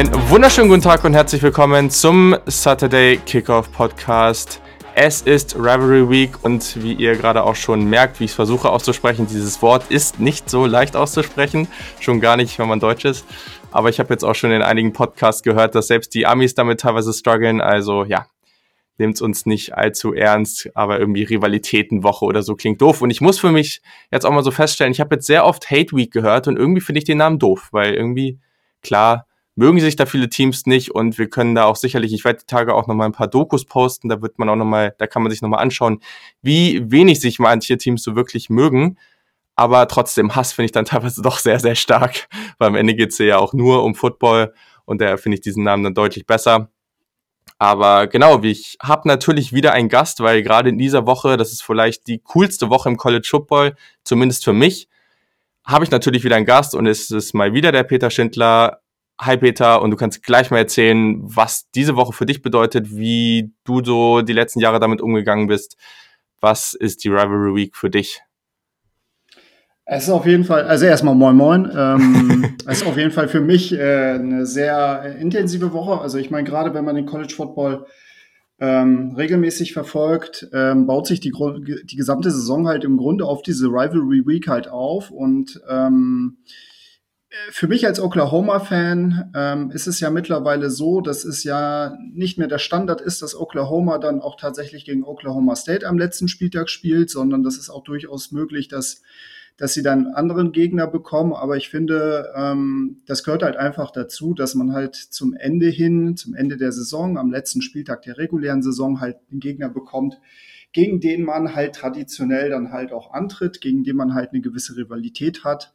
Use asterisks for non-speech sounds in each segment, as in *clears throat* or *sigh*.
Einen wunderschönen guten Tag und herzlich willkommen zum Saturday Kickoff Podcast. Es ist Rivalry Week und wie ihr gerade auch schon merkt, wie ich es versuche auszusprechen, dieses Wort ist nicht so leicht auszusprechen, schon gar nicht, wenn man Deutsch ist. Aber ich habe jetzt auch schon in einigen Podcasts gehört, dass selbst die Amis damit teilweise strugglen. Also ja, nehmt uns nicht allzu ernst, aber irgendwie Rivalitätenwoche oder so klingt doof. Und ich muss für mich jetzt auch mal so feststellen, ich habe jetzt sehr oft Hate Week gehört und irgendwie finde ich den Namen doof, weil irgendwie, klar, mögen sich da viele Teams nicht und wir können da auch sicherlich, ich werde die Tage auch nochmal ein paar Dokus posten, da wird man auch nochmal, da kann man sich nochmal anschauen, wie wenig sich manche Teams so wirklich mögen. Aber trotzdem, Hass finde ich dann *laughs* teilweise doch sehr, sehr stark, weil am Ende geht's ja auch nur um Football und daher finde ich diesen Namen dann deutlich besser. Aber genau, ich habe natürlich wieder einen Gast, weil gerade in dieser Woche, das ist vielleicht die coolste Woche im College Football, zumindest für mich, habe ich natürlich wieder einen Gast und es ist mal wieder der Peter Schindler, Hi Peter, und du kannst gleich mal erzählen, was diese Woche für dich bedeutet, wie du so die letzten Jahre damit umgegangen bist. Was ist die Rivalry Week für dich? Es ist auf jeden Fall, also erstmal moin moin. Ähm, *laughs* es ist auf jeden Fall für mich äh, eine sehr intensive Woche. Also ich meine, gerade wenn man den College Football ähm, regelmäßig verfolgt, ähm, baut sich die, die gesamte Saison halt im Grunde auf diese Rivalry Week halt auf und ähm, für mich als Oklahoma-Fan ähm, ist es ja mittlerweile so, dass es ja nicht mehr der Standard ist, dass Oklahoma dann auch tatsächlich gegen Oklahoma State am letzten Spieltag spielt, sondern das ist auch durchaus möglich, dass, dass sie dann anderen Gegner bekommen. Aber ich finde, ähm, das gehört halt einfach dazu, dass man halt zum Ende hin, zum Ende der Saison, am letzten Spieltag der regulären Saison halt einen Gegner bekommt, gegen den man halt traditionell dann halt auch antritt, gegen den man halt eine gewisse Rivalität hat.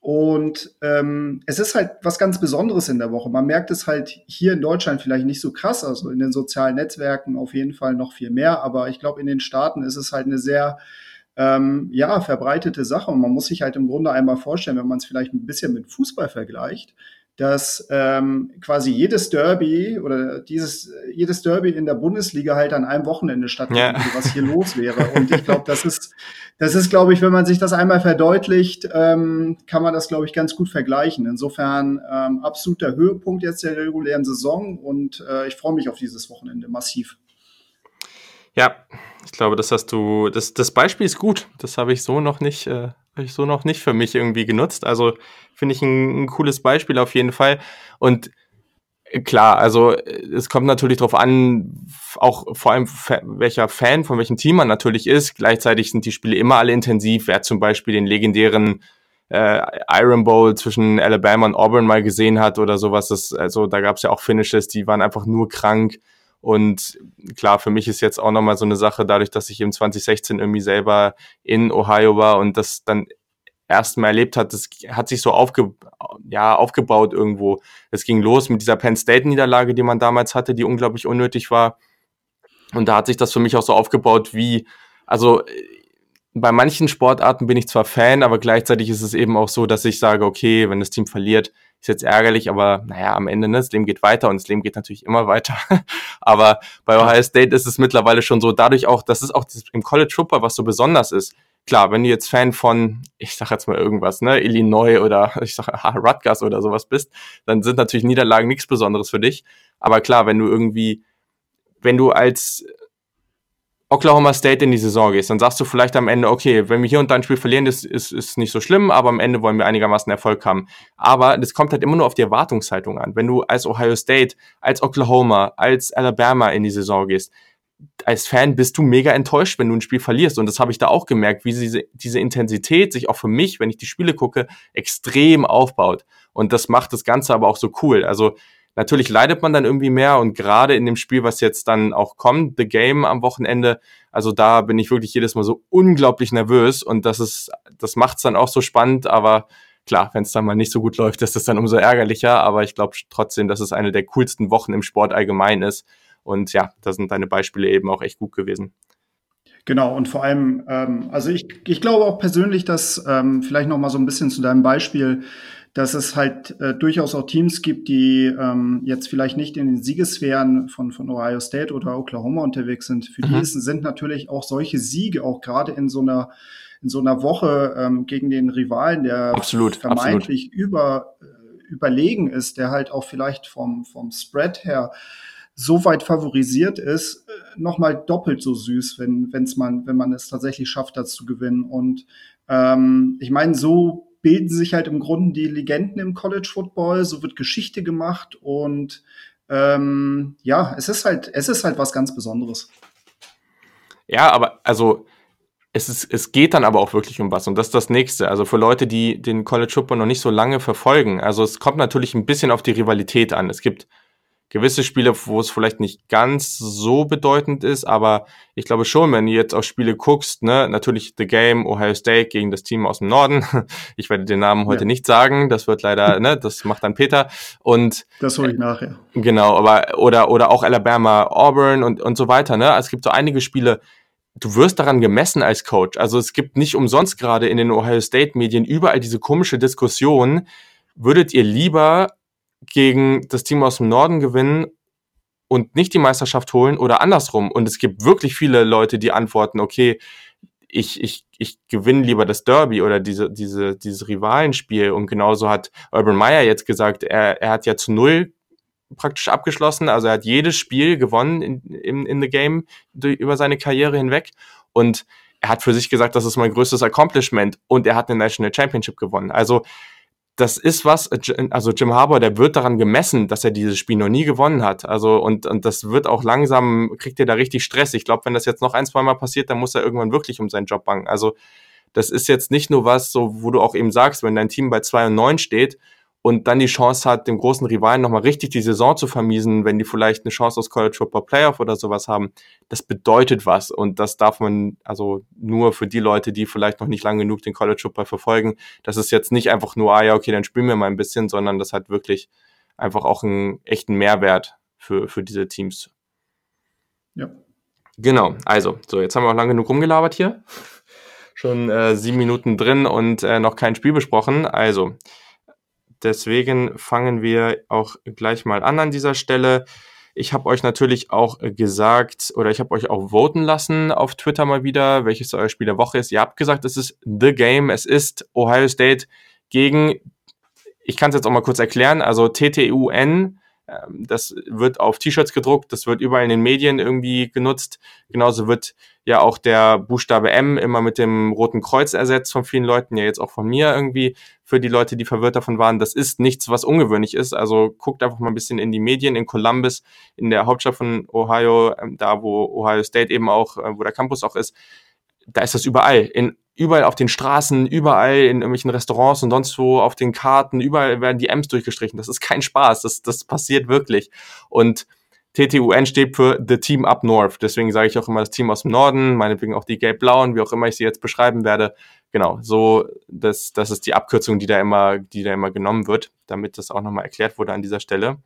Und ähm, es ist halt was ganz Besonderes in der Woche. Man merkt es halt hier in Deutschland vielleicht nicht so krass, also in den sozialen Netzwerken auf jeden Fall noch viel mehr, aber ich glaube, in den Staaten ist es halt eine sehr ähm, ja, verbreitete Sache. Und man muss sich halt im Grunde einmal vorstellen, wenn man es vielleicht ein bisschen mit Fußball vergleicht, dass ähm, quasi jedes Derby oder dieses jedes Derby in der Bundesliga halt an einem Wochenende stattfindet, ja. was hier los wäre. Und ich glaube, das ist das ist, glaube ich, wenn man sich das einmal verdeutlicht, ähm, kann man das, glaube ich, ganz gut vergleichen. Insofern ähm, absoluter Höhepunkt jetzt der regulären Saison und äh, ich freue mich auf dieses Wochenende massiv. Ja, ich glaube, das hast du, das, das Beispiel ist gut. Das habe ich so noch nicht, äh, habe ich so noch nicht für mich irgendwie genutzt. Also finde ich ein, ein cooles Beispiel auf jeden Fall. Und Klar, also es kommt natürlich darauf an, auch vor allem welcher Fan von welchem Team man natürlich ist. Gleichzeitig sind die Spiele immer alle intensiv. Wer zum Beispiel den legendären äh, Iron Bowl zwischen Alabama und Auburn mal gesehen hat oder sowas, das, also da gab es ja auch Finishes, die waren einfach nur krank. Und klar, für mich ist jetzt auch nochmal so eine Sache, dadurch, dass ich im 2016 irgendwie selber in Ohio war und das dann ersten Mal erlebt hat, das hat sich so aufge, ja, aufgebaut irgendwo. Es ging los mit dieser Penn State-Niederlage, die man damals hatte, die unglaublich unnötig war. Und da hat sich das für mich auch so aufgebaut, wie, also bei manchen Sportarten bin ich zwar Fan, aber gleichzeitig ist es eben auch so, dass ich sage, okay, wenn das Team verliert, ist jetzt ärgerlich, aber naja, am Ende, ne, das Leben geht weiter und das Leben geht natürlich immer weiter. *laughs* aber bei Ohio State ist es mittlerweile schon so, dadurch auch, das ist auch im College Football, was so besonders ist klar, wenn du jetzt Fan von, ich sag jetzt mal irgendwas, ne, Illinois oder *laughs* ich sag *laughs* ah, Rutgers oder sowas bist, dann sind natürlich Niederlagen nichts Besonderes für dich. Aber klar, wenn du irgendwie, wenn du als Oklahoma State in die Saison gehst, dann sagst du vielleicht am Ende, okay, wenn wir hier und da ein Spiel verlieren, ist, ist, ist nicht so schlimm, aber am Ende wollen wir einigermaßen Erfolg haben. Aber das kommt halt immer nur auf die Erwartungshaltung an. Wenn du als Ohio State, als Oklahoma, als Alabama in die Saison gehst, als Fan bist du mega enttäuscht, wenn du ein Spiel verlierst. Und das habe ich da auch gemerkt, wie diese, diese Intensität sich auch für mich, wenn ich die Spiele gucke, extrem aufbaut. Und das macht das Ganze aber auch so cool. Also natürlich leidet man dann irgendwie mehr und gerade in dem Spiel, was jetzt dann auch kommt, The Game am Wochenende, also da bin ich wirklich jedes Mal so unglaublich nervös und das ist, das macht's dann auch so spannend, aber klar, wenn es dann mal nicht so gut läuft, ist es dann umso ärgerlicher, aber ich glaube trotzdem, dass es eine der coolsten Wochen im Sport allgemein ist und ja, da sind deine Beispiele eben auch echt gut gewesen. Genau, und vor allem, ähm, also ich, ich glaube auch persönlich, dass ähm, vielleicht noch mal so ein bisschen zu deinem Beispiel, dass es halt äh, durchaus auch Teams gibt, die ähm, jetzt vielleicht nicht in den Siegesphären von, von Ohio State oder Oklahoma unterwegs sind. Für mhm. die sind natürlich auch solche Siege, auch gerade in so einer in so einer Woche ähm, gegen den Rivalen, der absolut, vermeintlich absolut. über überlegen ist, der halt auch vielleicht vom, vom Spread her so weit favorisiert ist, äh, nochmal doppelt so süß, wenn, wenn's man, wenn man es tatsächlich schafft, das zu gewinnen. Und ähm, ich meine, so bilden sich halt im Grunde die Legenden im College Football, so wird Geschichte gemacht und ähm, ja, es ist halt, es ist halt was ganz Besonderes. Ja, aber also es, ist, es geht dann aber auch wirklich um was und das ist das nächste. Also für Leute, die den College Football noch nicht so lange verfolgen, also es kommt natürlich ein bisschen auf die Rivalität an. Es gibt gewisse Spiele, wo es vielleicht nicht ganz so bedeutend ist, aber ich glaube schon, wenn du jetzt auf Spiele guckst, ne, natürlich The Game, Ohio State gegen das Team aus dem Norden. *laughs* Ich werde den Namen heute ja. nicht sagen, das wird leider, *laughs* ne, das macht dann Peter. Und das hole ich nachher. Genau, aber oder oder auch Alabama, Auburn und und so weiter. Ne, es gibt so einige Spiele. Du wirst daran gemessen als Coach. Also es gibt nicht umsonst gerade in den Ohio State Medien überall diese komische Diskussion. Würdet ihr lieber gegen das Team aus dem Norden gewinnen und nicht die Meisterschaft holen oder andersrum. Und es gibt wirklich viele Leute, die antworten, okay, ich, ich, ich gewinne lieber das Derby oder diese, diese, dieses Rivalenspiel. Und genauso hat Urban Meyer jetzt gesagt, er, er hat ja zu null praktisch abgeschlossen. Also er hat jedes Spiel gewonnen in, in, in the game über seine Karriere hinweg. Und er hat für sich gesagt, das ist mein größtes Accomplishment. Und er hat eine National Championship gewonnen. Also das ist was, äh, also Jim Harbour, der wird daran gemessen, dass er dieses Spiel noch nie gewonnen hat. Also und, und das wird auch langsam, kriegt er da richtig Stress. Ich glaube, wenn das jetzt noch ein, zwei Mal passiert, dann muss er irgendwann wirklich um seinen Job bangen. Also das ist jetzt nicht nur was, so wo du auch eben sagst, wenn dein Team bei zwei und neun steht und dann die Chance hat, dem großen Rivalen nochmal richtig die Saison zu vermiesen, wenn die vielleicht eine Chance aus College Football Playoff oder sowas haben, das bedeutet was. Und das darf man also nur für die Leute, die vielleicht noch nicht lange genug den College Football verfolgen. Das ist jetzt nicht einfach nur, ah ja, okay, dann spielen wir mal ein bisschen, sondern das hat wirklich einfach auch einen echten Mehrwert für, für diese Teams. Ja. Genau, also, so, jetzt haben wir auch lange genug rumgelabert hier. *laughs* Schon äh, sieben Minuten drin und äh, noch kein Spiel besprochen. Also, Deswegen fangen wir auch gleich mal an an dieser Stelle. Ich habe euch natürlich auch gesagt, oder ich habe euch auch voten lassen auf Twitter mal wieder, welches euer Spiel der Woche ist. Ihr habt gesagt, es ist The Game. Es ist Ohio State gegen, ich kann es jetzt auch mal kurz erklären, also TTUN das wird auf T-Shirts gedruckt, das wird überall in den Medien irgendwie genutzt. Genauso wird ja auch der Buchstabe M immer mit dem roten Kreuz ersetzt von vielen Leuten, ja jetzt auch von mir irgendwie, für die Leute, die verwirrt davon waren. Das ist nichts, was ungewöhnlich ist. Also guckt einfach mal ein bisschen in die Medien, in Columbus, in der Hauptstadt von Ohio, ähm, da wo Ohio State eben auch, äh, wo der Campus auch ist. Da ist das überall. In überall auf den Straßen, überall in irgendwelchen Restaurants und sonst wo auf den Karten, überall werden die M's durchgestrichen. Das ist kein Spaß, das, das passiert wirklich. Und TTUN steht für The Team Up North. Deswegen sage ich auch immer das Team aus dem Norden, meinetwegen auch die Gelb-Blauen, wie auch immer ich sie jetzt beschreiben werde. Genau, so, das, das ist die Abkürzung, die da immer, die da immer genommen wird, damit das auch nochmal erklärt wurde an dieser Stelle.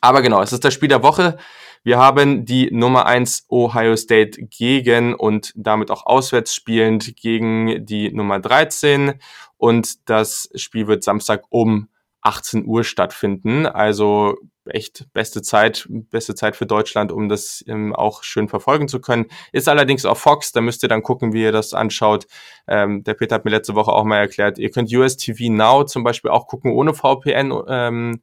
Aber genau, es ist das Spiel der Woche. Wir haben die Nummer eins Ohio State gegen und damit auch auswärts spielend gegen die Nummer 13 und das Spiel wird Samstag um 18 Uhr stattfinden. Also echt beste Zeit, beste Zeit für Deutschland, um das ähm, auch schön verfolgen zu können. Ist allerdings auf Fox, da müsst ihr dann gucken, wie ihr das anschaut. Ähm, der Peter hat mir letzte Woche auch mal erklärt, ihr könnt US TV Now zum Beispiel auch gucken ohne VPN. Ähm,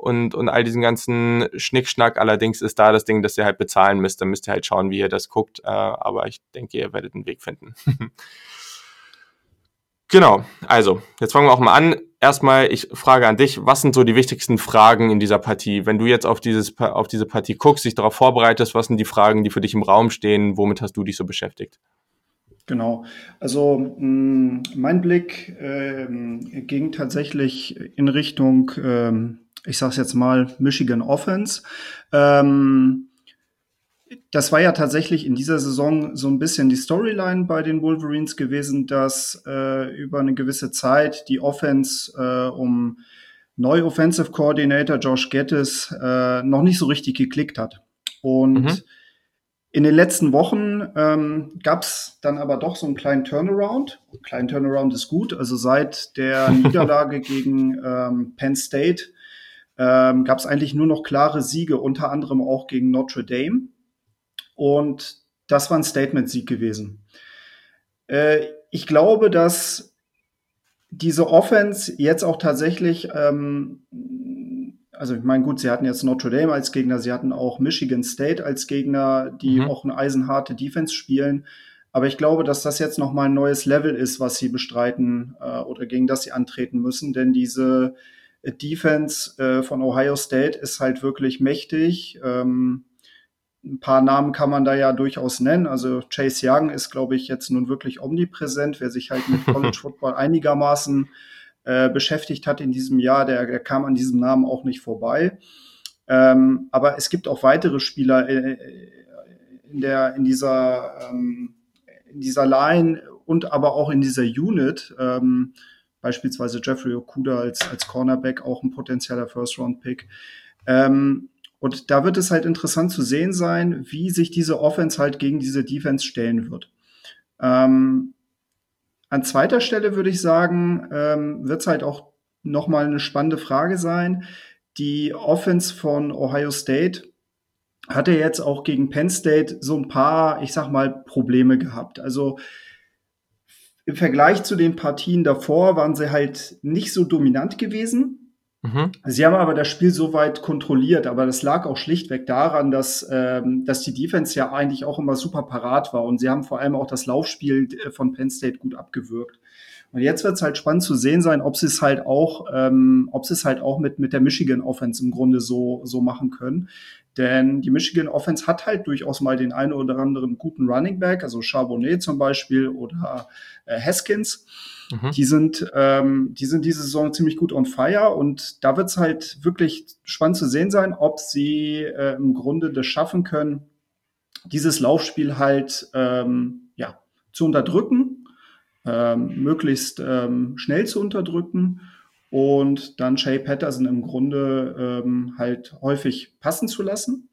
und, und all diesen ganzen Schnickschnack. Allerdings ist da das Ding, dass ihr halt bezahlen müsst. Dann müsst ihr halt schauen, wie ihr das guckt. Äh, aber ich denke, ihr werdet einen Weg finden. *laughs* genau, also, jetzt fangen wir auch mal an. Erstmal, ich frage an dich, was sind so die wichtigsten Fragen in dieser Partie? Wenn du jetzt auf, dieses, auf diese Partie guckst, dich darauf vorbereitest, was sind die Fragen, die für dich im Raum stehen? Womit hast du dich so beschäftigt? Genau. Also mh, mm, mein Blick ähm, ging tatsächlich in Richtung ähm, ich sage es jetzt mal, Michigan Offense. Ähm, das war ja tatsächlich in dieser Saison so ein bisschen die Storyline bei den Wolverines gewesen, dass äh, über eine gewisse Zeit die Offense äh, um neu Offensive Coordinator Josh Gettis äh, noch nicht so richtig geklickt hat. Und mhm. in den letzten Wochen ähm, gab es dann aber doch so einen kleinen Turnaround. Ein kleinen Turnaround ist gut. Also seit der *laughs* Niederlage gegen ähm, Penn State ähm, gab es eigentlich nur noch klare Siege, unter anderem auch gegen Notre Dame. Und das war ein Statement-Sieg gewesen. Äh, ich glaube, dass diese Offense jetzt auch tatsächlich, ähm, also ich meine, gut, sie hatten jetzt Notre Dame als Gegner, sie hatten auch Michigan State als Gegner, die mhm. auch eine eisenharte Defense spielen. Aber ich glaube, dass das jetzt nochmal ein neues Level ist, was sie bestreiten äh, oder gegen das sie antreten müssen. Denn diese Defense äh, von Ohio State ist halt wirklich mächtig. Ähm, ein paar Namen kann man da ja durchaus nennen. Also Chase Young ist, glaube ich, jetzt nun wirklich omnipräsent. Wer sich halt mit *laughs* College Football einigermaßen äh, beschäftigt hat in diesem Jahr, der, der, kam an diesem Namen auch nicht vorbei. Ähm, aber es gibt auch weitere Spieler äh, in, der, in, dieser, ähm, in dieser Line und aber auch in dieser Unit. Ähm, beispielsweise Jeffrey Okuda als, als Cornerback, auch ein potenzieller First-Round-Pick. Ähm, und da wird es halt interessant zu sehen sein, wie sich diese Offense halt gegen diese Defense stellen wird. Ähm, an zweiter Stelle würde ich sagen, ähm, wird es halt auch nochmal eine spannende Frage sein. Die Offense von Ohio State hatte jetzt auch gegen Penn State so ein paar, ich sag mal, Probleme gehabt. Also im Vergleich zu den Partien davor waren sie halt nicht so dominant gewesen. Mhm. Sie haben aber das Spiel soweit kontrolliert, aber das lag auch schlichtweg daran, dass, ähm, dass die Defense ja eigentlich auch immer super parat war und sie haben vor allem auch das Laufspiel äh, von Penn State gut abgewürgt. Und jetzt wird es halt spannend zu sehen sein, ob sie es halt auch, ähm, ob sie es halt auch mit, mit der Michigan Offense im Grunde so, so machen können. Denn die Michigan Offense hat halt durchaus mal den einen oder anderen guten Running Back, also Charbonnet zum Beispiel oder äh, Haskins. Mhm. Die sind, ähm, die sind diese Saison ziemlich gut on fire und da wird es halt wirklich spannend zu sehen sein, ob sie äh, im Grunde das schaffen können, dieses Laufspiel halt ähm, ja, zu unterdrücken, ähm, möglichst ähm, schnell zu unterdrücken und dann Shay Patterson im Grunde ähm, halt häufig passen zu lassen.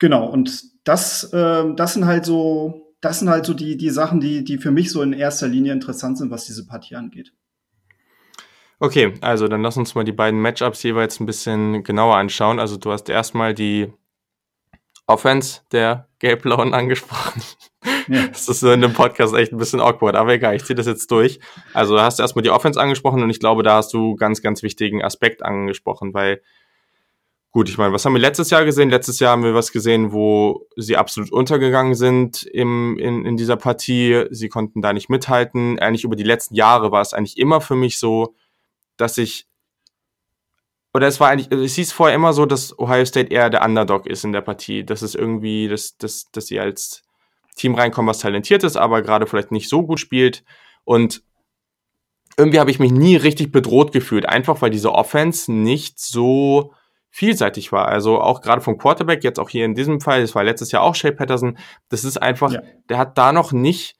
Genau, und das, äh, das sind halt so, das sind halt so die, die Sachen, die, die für mich so in erster Linie interessant sind, was diese Partie angeht. Okay, also dann lass uns mal die beiden Matchups jeweils ein bisschen genauer anschauen. Also du hast erstmal die Offense der Gelb-Blauen *laughs* angesprochen. *laughs* Das ist in dem Podcast echt ein bisschen awkward, aber egal, ich ziehe das jetzt durch. Also, du hast erstmal die Offense angesprochen und ich glaube, da hast du ganz, ganz wichtigen Aspekt angesprochen, weil, gut, ich meine, was haben wir letztes Jahr gesehen? Letztes Jahr haben wir was gesehen, wo sie absolut untergegangen sind im, in, in dieser Partie. Sie konnten da nicht mithalten. Eigentlich über die letzten Jahre war es eigentlich immer für mich so, dass ich oder es war eigentlich, also es hieß vorher immer so, dass Ohio State eher der Underdog ist in der Partie. Das ist irgendwie, dass, dass, dass sie als Team reinkommen, was talentiert ist, aber gerade vielleicht nicht so gut spielt. Und irgendwie habe ich mich nie richtig bedroht gefühlt, einfach weil diese Offense nicht so vielseitig war. Also auch gerade vom Quarterback, jetzt auch hier in diesem Fall, das war letztes Jahr auch Shay Patterson, das ist einfach, ja. der hat da noch nicht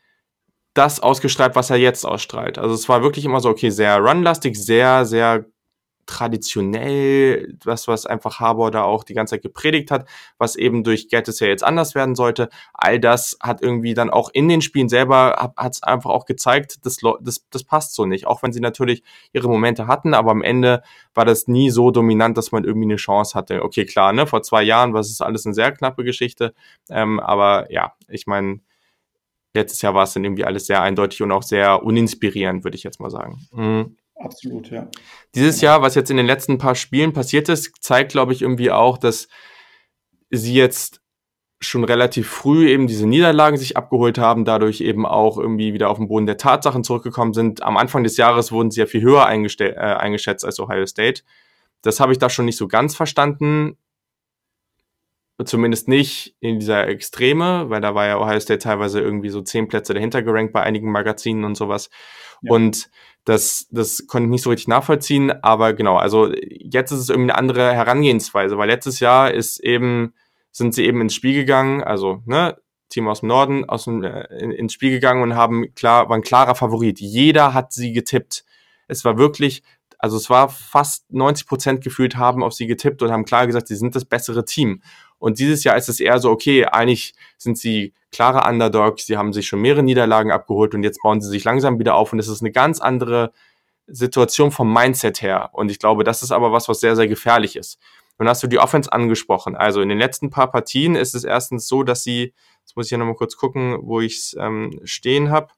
das ausgestrahlt, was er jetzt ausstrahlt. Also es war wirklich immer so, okay, sehr runlastig, sehr, sehr traditionell, was, was einfach Harbour da auch die ganze Zeit gepredigt hat, was eben durch Gettis ja jetzt anders werden sollte. All das hat irgendwie dann auch in den Spielen selber, hat es einfach auch gezeigt, das, das, das passt so nicht. Auch wenn sie natürlich ihre Momente hatten, aber am Ende war das nie so dominant, dass man irgendwie eine Chance hatte. Okay, klar, ne, vor zwei Jahren war es alles eine sehr knappe Geschichte, ähm, aber ja, ich meine, letztes Jahr war es dann irgendwie alles sehr eindeutig und auch sehr uninspirierend, würde ich jetzt mal sagen. Mhm. Absolut, ja. Dieses Jahr, was jetzt in den letzten paar Spielen passiert ist, zeigt, glaube ich, irgendwie auch, dass sie jetzt schon relativ früh eben diese Niederlagen sich abgeholt haben, dadurch eben auch irgendwie wieder auf den Boden der Tatsachen zurückgekommen sind. Am Anfang des Jahres wurden sie ja viel höher äh, eingeschätzt als Ohio State. Das habe ich da schon nicht so ganz verstanden. Zumindest nicht in dieser Extreme, weil da war ja Ohio State teilweise irgendwie so zehn Plätze dahinter gerankt bei einigen Magazinen und sowas. Ja. Und das, das konnte ich nicht so richtig nachvollziehen, aber genau, also jetzt ist es irgendwie eine andere Herangehensweise, weil letztes Jahr ist eben, sind sie eben ins Spiel gegangen, also, ne, Team aus dem Norden aus dem, äh, in, ins Spiel gegangen und haben klar, war ein klarer Favorit. Jeder hat sie getippt. Es war wirklich, also es war fast 90 Prozent gefühlt haben auf sie getippt und haben klar gesagt, sie sind das bessere Team. Und dieses Jahr ist es eher so, okay, eigentlich sind sie klare Underdogs, sie haben sich schon mehrere Niederlagen abgeholt und jetzt bauen sie sich langsam wieder auf und es ist eine ganz andere Situation vom Mindset her. Und ich glaube, das ist aber was, was sehr, sehr gefährlich ist. Nun hast du die Offense angesprochen. Also in den letzten paar Partien ist es erstens so, dass sie, jetzt muss ich ja nochmal kurz gucken, wo ich es ähm, stehen habe.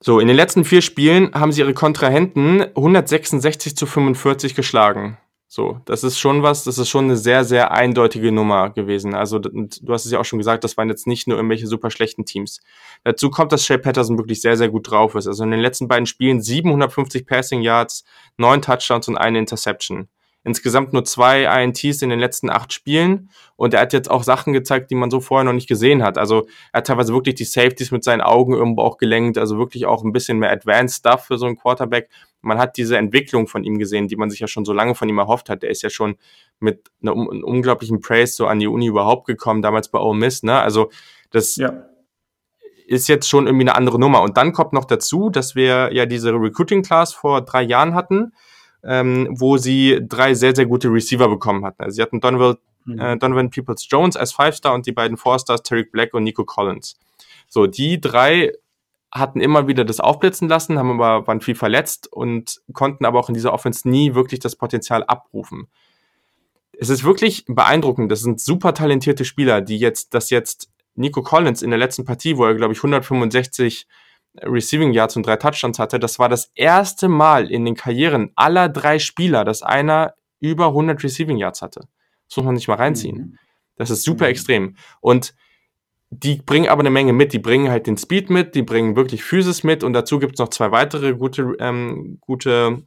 So, in den letzten vier Spielen haben sie ihre Kontrahenten 166 zu 45 geschlagen. So, das ist schon was, das ist schon eine sehr, sehr eindeutige Nummer gewesen. Also, du hast es ja auch schon gesagt, das waren jetzt nicht nur irgendwelche super schlechten Teams. Dazu kommt, dass Shay Patterson wirklich sehr, sehr gut drauf ist. Also in den letzten beiden Spielen 750 Passing Yards, neun Touchdowns und eine Interception insgesamt nur zwei INTs in den letzten acht Spielen und er hat jetzt auch Sachen gezeigt, die man so vorher noch nicht gesehen hat. Also er hat teilweise wirklich die Safeties mit seinen Augen irgendwo auch gelenkt, also wirklich auch ein bisschen mehr Advanced Stuff für so einen Quarterback. Man hat diese Entwicklung von ihm gesehen, die man sich ja schon so lange von ihm erhofft hat. Der ist ja schon mit einer, einem unglaublichen Praise so an die Uni überhaupt gekommen, damals bei Ole Miss, ne? Also das ja. ist jetzt schon irgendwie eine andere Nummer. Und dann kommt noch dazu, dass wir ja diese Recruiting Class vor drei Jahren hatten ähm, wo sie drei sehr, sehr gute Receiver bekommen hatten. Also sie hatten Donovan, mhm. äh, Donovan Peoples-Jones als Five-Star und die beiden Four-Stars, Tarek Black und Nico Collins. So, die drei hatten immer wieder das aufblitzen lassen, haben aber, waren viel verletzt und konnten aber auch in dieser Offense nie wirklich das Potenzial abrufen. Es ist wirklich beeindruckend. Das sind super talentierte Spieler, die jetzt, das jetzt Nico Collins in der letzten Partie, wo er, glaube ich, 165 Receiving Yards und drei Touchdowns hatte, das war das erste Mal in den Karrieren aller drei Spieler, dass einer über 100 Receiving Yards hatte. Das muss man nicht mal reinziehen. Mhm. Das ist super mhm. extrem. Und die bringen aber eine Menge mit. Die bringen halt den Speed mit, die bringen wirklich Physis mit und dazu gibt es noch zwei weitere gute, ähm, gute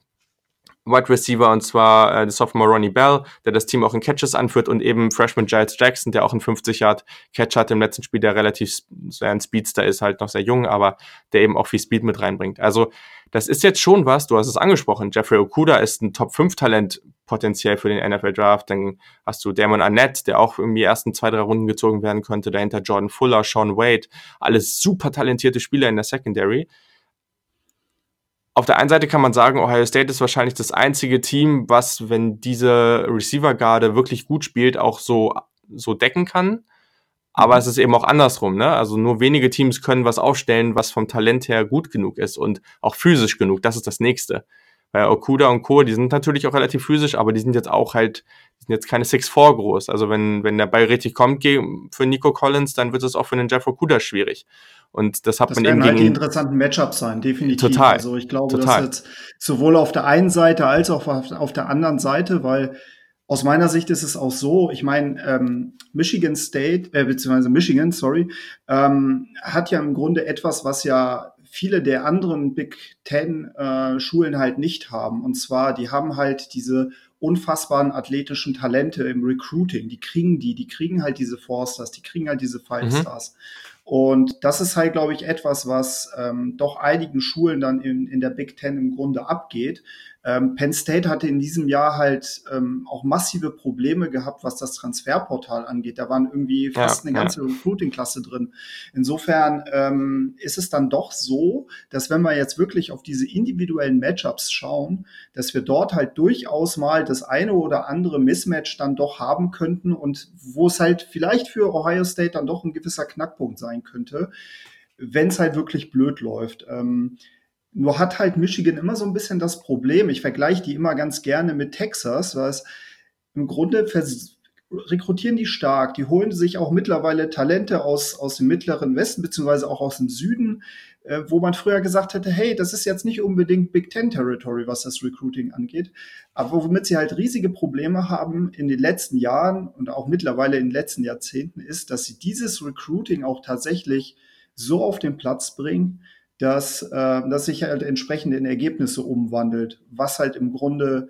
Wide Receiver und zwar äh, der Sophomore Ronnie Bell, der das Team auch in Catches anführt und eben Freshman Giles Jackson, der auch einen 50 Yard Catch hat im letzten Spiel, der relativ sehr ein Speedster ist, halt noch sehr jung, aber der eben auch viel Speed mit reinbringt. Also das ist jetzt schon was, du hast es angesprochen, Jeffrey Okuda ist ein Top 5 Talent potenziell für den NFL Draft, dann hast du Damon Arnett, der auch irgendwie ersten zwei, drei Runden gezogen werden könnte, dahinter Jordan Fuller, Sean Wade, alles super talentierte Spieler in der Secondary auf der einen Seite kann man sagen, Ohio State ist wahrscheinlich das einzige Team, was, wenn diese Receiver-Garde wirklich gut spielt, auch so, so decken kann. Aber es ist eben auch andersrum, ne? Also nur wenige Teams können was aufstellen, was vom Talent her gut genug ist und auch physisch genug. Das ist das nächste. Weil Okuda und Co., die sind natürlich auch relativ physisch, aber die sind jetzt auch halt, die sind jetzt keine 6'4 groß. Also wenn, wenn der Ball richtig kommt für Nico Collins, dann wird es auch für den Jeff Okuda schwierig. Und das hat das man eben halt die interessanten Matchups sein, definitiv. Total. Also ich glaube, total. das jetzt sowohl auf der einen Seite als auch auf, auf der anderen Seite, weil aus meiner Sicht ist es auch so, ich meine, ähm, Michigan State, äh, beziehungsweise Michigan, sorry, ähm, hat ja im Grunde etwas, was ja viele der anderen Big Ten äh, Schulen halt nicht haben. Und zwar, die haben halt diese unfassbaren athletischen Talente im Recruiting. Die kriegen die, die kriegen halt diese Forsters, die kriegen halt diese Five Stars. Mhm. Und das ist halt, glaube ich, etwas, was ähm, doch einigen Schulen dann in, in der Big Ten im Grunde abgeht. Ähm, Penn State hatte in diesem Jahr halt ähm, auch massive Probleme gehabt, was das Transferportal angeht. Da waren irgendwie fast ja, eine ganze ja. Recruiting-Klasse drin. Insofern ähm, ist es dann doch so, dass wenn wir jetzt wirklich auf diese individuellen Matchups schauen, dass wir dort halt durchaus mal das eine oder andere Mismatch dann doch haben könnten und wo es halt vielleicht für Ohio State dann doch ein gewisser Knackpunkt sein könnte, wenn es halt wirklich blöd läuft. Ähm, nur hat halt Michigan immer so ein bisschen das Problem. Ich vergleiche die immer ganz gerne mit Texas, weil es im Grunde rekrutieren die stark. Die holen sich auch mittlerweile Talente aus, aus dem mittleren Westen, beziehungsweise auch aus dem Süden, äh, wo man früher gesagt hätte, hey, das ist jetzt nicht unbedingt Big Ten Territory, was das Recruiting angeht. Aber womit sie halt riesige Probleme haben in den letzten Jahren und auch mittlerweile in den letzten Jahrzehnten ist, dass sie dieses Recruiting auch tatsächlich so auf den Platz bringen, dass, äh, dass sich halt entsprechend in Ergebnisse umwandelt, was halt im Grunde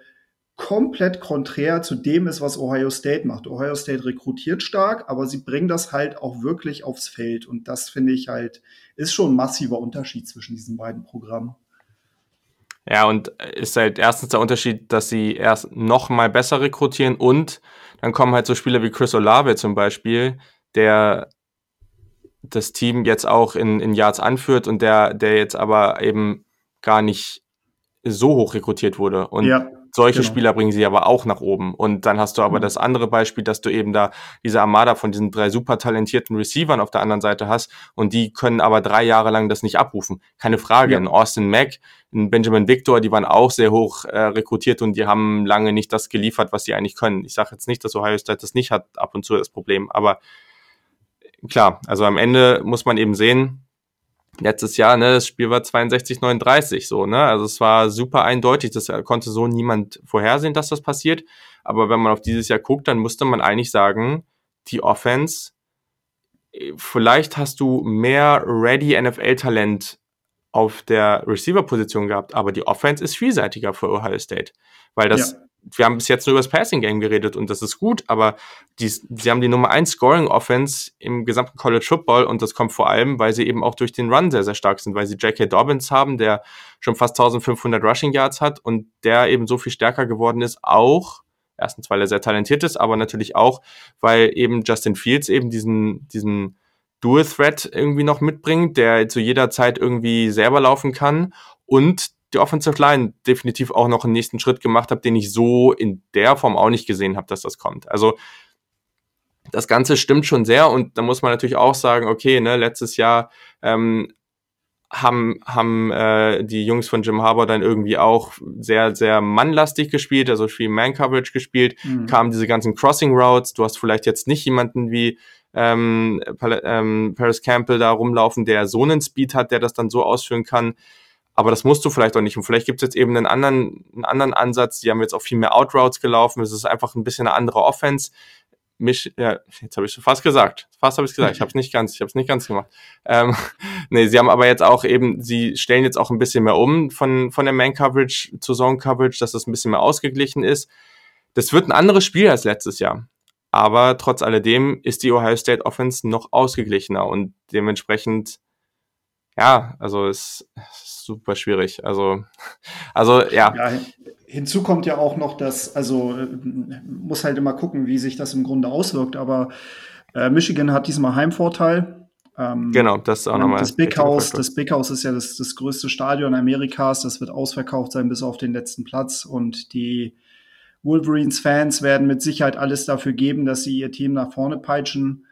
komplett konträr zu dem ist, was Ohio State macht. Ohio State rekrutiert stark, aber sie bringen das halt auch wirklich aufs Feld. Und das finde ich halt, ist schon ein massiver Unterschied zwischen diesen beiden Programmen. Ja, und ist halt erstens der Unterschied, dass sie erst noch mal besser rekrutieren und dann kommen halt so Spieler wie Chris Olave zum Beispiel, der das Team jetzt auch in, in Yards anführt und der, der jetzt aber eben gar nicht so hoch rekrutiert wurde. Und ja, solche genau. Spieler bringen sie aber auch nach oben. Und dann hast du aber mhm. das andere Beispiel, dass du eben da diese Armada von diesen drei super talentierten Receivern auf der anderen Seite hast und die können aber drei Jahre lang das nicht abrufen. Keine Frage. Ja. In Austin Mack, in Benjamin Victor, die waren auch sehr hoch äh, rekrutiert und die haben lange nicht das geliefert, was sie eigentlich können. Ich sage jetzt nicht, dass Ohio State das nicht hat, ab und zu das Problem, aber klar, also am Ende muss man eben sehen, letztes Jahr, ne, das Spiel war 62, 39 so, ne? Also es war super eindeutig, das konnte so niemand vorhersehen, dass das passiert. Aber wenn man auf dieses Jahr guckt, dann musste man eigentlich sagen, die Offense, äh, vielleicht hast du mehr ready NFL-Talent auf der Receiver-Position gehabt, aber die Offense ist vielseitiger für Ohio State. Weil das, ja. Wir haben bis jetzt nur über das Passing-Game geredet und das ist gut, aber die, sie haben die Nummer 1 Scoring-Offense im gesamten College Football und das kommt vor allem, weil sie eben auch durch den Run sehr, sehr stark sind, weil sie J.K. Dobbins haben, der schon fast 1500 Rushing Yards hat und der eben so viel stärker geworden ist, auch erstens, weil er sehr talentiert ist, aber natürlich auch, weil eben Justin Fields eben diesen, diesen Dual Threat irgendwie noch mitbringt, der zu jeder Zeit irgendwie selber laufen kann und die Offensive Line definitiv auch noch einen nächsten Schritt gemacht hat, den ich so in der Form auch nicht gesehen habe, dass das kommt. Also das Ganze stimmt schon sehr und da muss man natürlich auch sagen, okay, ne, letztes Jahr ähm, haben, haben äh, die Jungs von Jim Harbour dann irgendwie auch sehr, sehr mannlastig gespielt, also viel Man-Coverage gespielt, mhm. kamen diese ganzen Crossing Routes, du hast vielleicht jetzt nicht jemanden wie ähm, ähm, Paris Campbell da rumlaufen, der so einen Speed hat, der das dann so ausführen kann. Aber das musst du vielleicht auch nicht. Und vielleicht gibt es jetzt eben einen anderen, einen anderen Ansatz. Die haben jetzt auch viel mehr Outroutes gelaufen. Es ist einfach ein bisschen eine andere Offense. Mich, ja, jetzt habe ich fast gesagt. Fast habe ich gesagt. Ich habe es nicht ganz, ich habe es nicht ganz gemacht. Ähm, *laughs* nee, sie haben aber jetzt auch eben, sie stellen jetzt auch ein bisschen mehr um von, von der Man-Coverage zu Zone-Coverage, dass das ein bisschen mehr ausgeglichen ist. Das wird ein anderes Spiel als letztes Jahr. Aber trotz alledem ist die Ohio State Offense noch ausgeglichener und dementsprechend, ja, also es ist super schwierig. Also, also ja. ja. Hinzu kommt ja auch noch, dass, also muss halt immer gucken, wie sich das im Grunde auswirkt, aber äh, Michigan hat diesmal Heimvorteil. Ähm, genau, das ist auch nochmal. Das Big House, das Big House ist ja das, das größte Stadion Amerikas, das wird ausverkauft sein bis auf den letzten Platz und die Wolverines-Fans werden mit Sicherheit alles dafür geben, dass sie ihr Team nach vorne peitschen.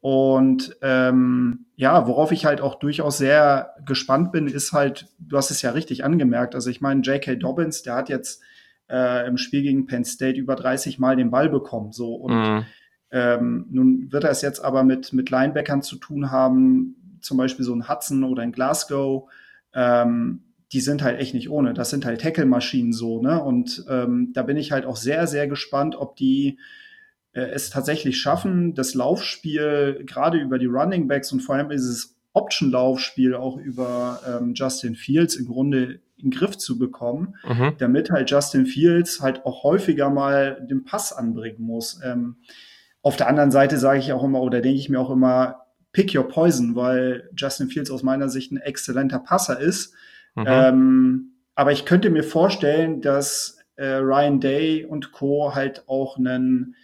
Und ähm, ja, worauf ich halt auch durchaus sehr gespannt bin, ist halt, du hast es ja richtig angemerkt. Also ich meine, J.K. Dobbins, der hat jetzt äh, im Spiel gegen Penn State über 30 Mal den Ball bekommen. So und mhm. ähm, nun wird er es jetzt aber mit mit Linebackern zu tun haben, zum Beispiel so ein Hudson oder ein Glasgow. Ähm, die sind halt echt nicht ohne. Das sind halt Tackle-Maschinen so, ne? Und ähm, da bin ich halt auch sehr, sehr gespannt, ob die es tatsächlich schaffen, das Laufspiel gerade über die Running Backs und vor allem dieses Option-Laufspiel auch über ähm, Justin Fields im Grunde in den Griff zu bekommen, mhm. damit halt Justin Fields halt auch häufiger mal den Pass anbringen muss. Ähm, auf der anderen Seite sage ich auch immer oder denke ich mir auch immer, pick your poison, weil Justin Fields aus meiner Sicht ein exzellenter Passer ist Mhm. Ähm, aber ich könnte mir vorstellen, dass äh, Ryan Day und Co. halt auch einen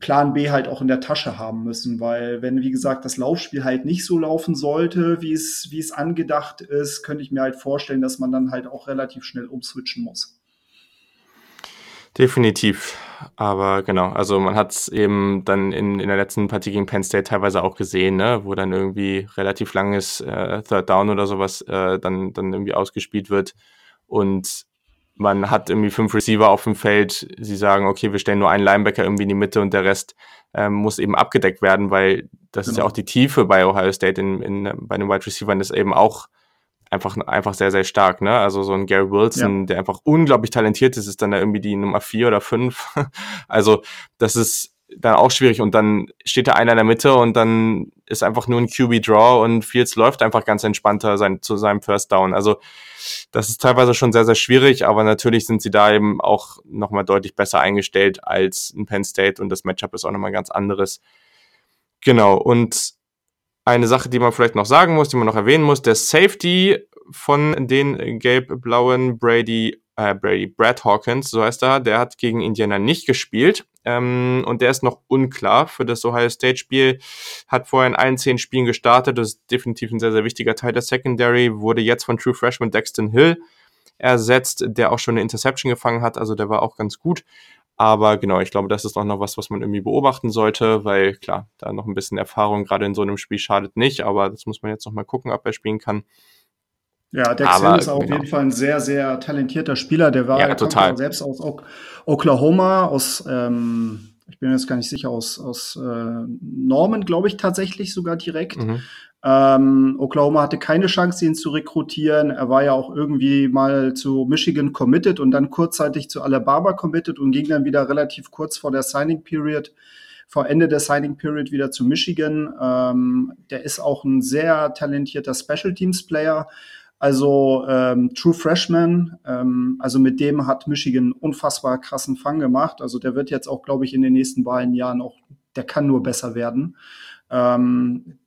Plan B halt auch in der Tasche haben müssen, weil wenn, wie gesagt, das Laufspiel halt nicht so laufen sollte, wie es, wie es angedacht ist, könnte ich mir halt vorstellen, dass man dann halt auch relativ schnell umswitchen muss. Definitiv. Aber genau, also man hat es eben dann in, in der letzten Partie gegen Penn State teilweise auch gesehen, ne, wo dann irgendwie relativ langes äh, Third Down oder sowas äh, dann, dann irgendwie ausgespielt wird. Und man hat irgendwie fünf Receiver auf dem Feld. Sie sagen, okay, wir stellen nur einen Linebacker irgendwie in die Mitte und der Rest ähm, muss eben abgedeckt werden, weil das genau. ist ja genau. auch die Tiefe bei Ohio State in, in, bei den Wide Receivers ist eben auch einfach, einfach sehr, sehr stark, ne? Also so ein Gary Wilson, ja. der einfach unglaublich talentiert ist, ist dann da irgendwie die Nummer vier oder fünf. *laughs* also das ist dann auch schwierig und dann steht da einer in der Mitte und dann ist einfach nur ein QB-Draw und Fields läuft einfach ganz entspannter sein, zu seinem First Down. Also das ist teilweise schon sehr, sehr schwierig, aber natürlich sind sie da eben auch nochmal deutlich besser eingestellt als ein Penn State und das Matchup ist auch nochmal ganz anderes. Genau, und eine Sache, die man vielleicht noch sagen muss, die man noch erwähnen muss, der Safety von den gelb-blauen Brady, äh, Brady, Brad Hawkins, so heißt er, der hat gegen Indiana nicht gespielt. Ähm, und der ist noch unklar für das Ohio State-Spiel. Hat vorher in allen zehn Spielen gestartet. Das ist definitiv ein sehr, sehr wichtiger Teil der Secondary. Wurde jetzt von True Freshman Dexton Hill ersetzt, der auch schon eine Interception gefangen hat. Also der war auch ganz gut. Aber genau, ich glaube, das ist auch noch was, was man irgendwie beobachten sollte, weil klar, da noch ein bisschen Erfahrung gerade in so einem Spiel schadet nicht, aber das muss man jetzt noch mal gucken, ob er spielen kann. Ja, Dex Hill ist auf genau. jeden Fall ein sehr, sehr talentierter Spieler. Der war ja, total. selbst aus Oklahoma, aus, ähm, ich bin mir jetzt gar nicht sicher, aus, aus äh, Norman, glaube ich, tatsächlich sogar direkt. Mhm. Ähm, Oklahoma hatte keine Chance, ihn zu rekrutieren. Er war ja auch irgendwie mal zu Michigan committed und dann kurzzeitig zu Alabama committed und ging dann wieder relativ kurz vor der Signing Period, vor Ende der Signing Period wieder zu Michigan. Ähm, der ist auch ein sehr talentierter Special Teams Player. Also ähm, True Freshman, ähm, also mit dem hat Michigan unfassbar krassen Fang gemacht. Also der wird jetzt auch, glaube ich, in den nächsten beiden Jahren auch, der kann nur besser werden. Ähm,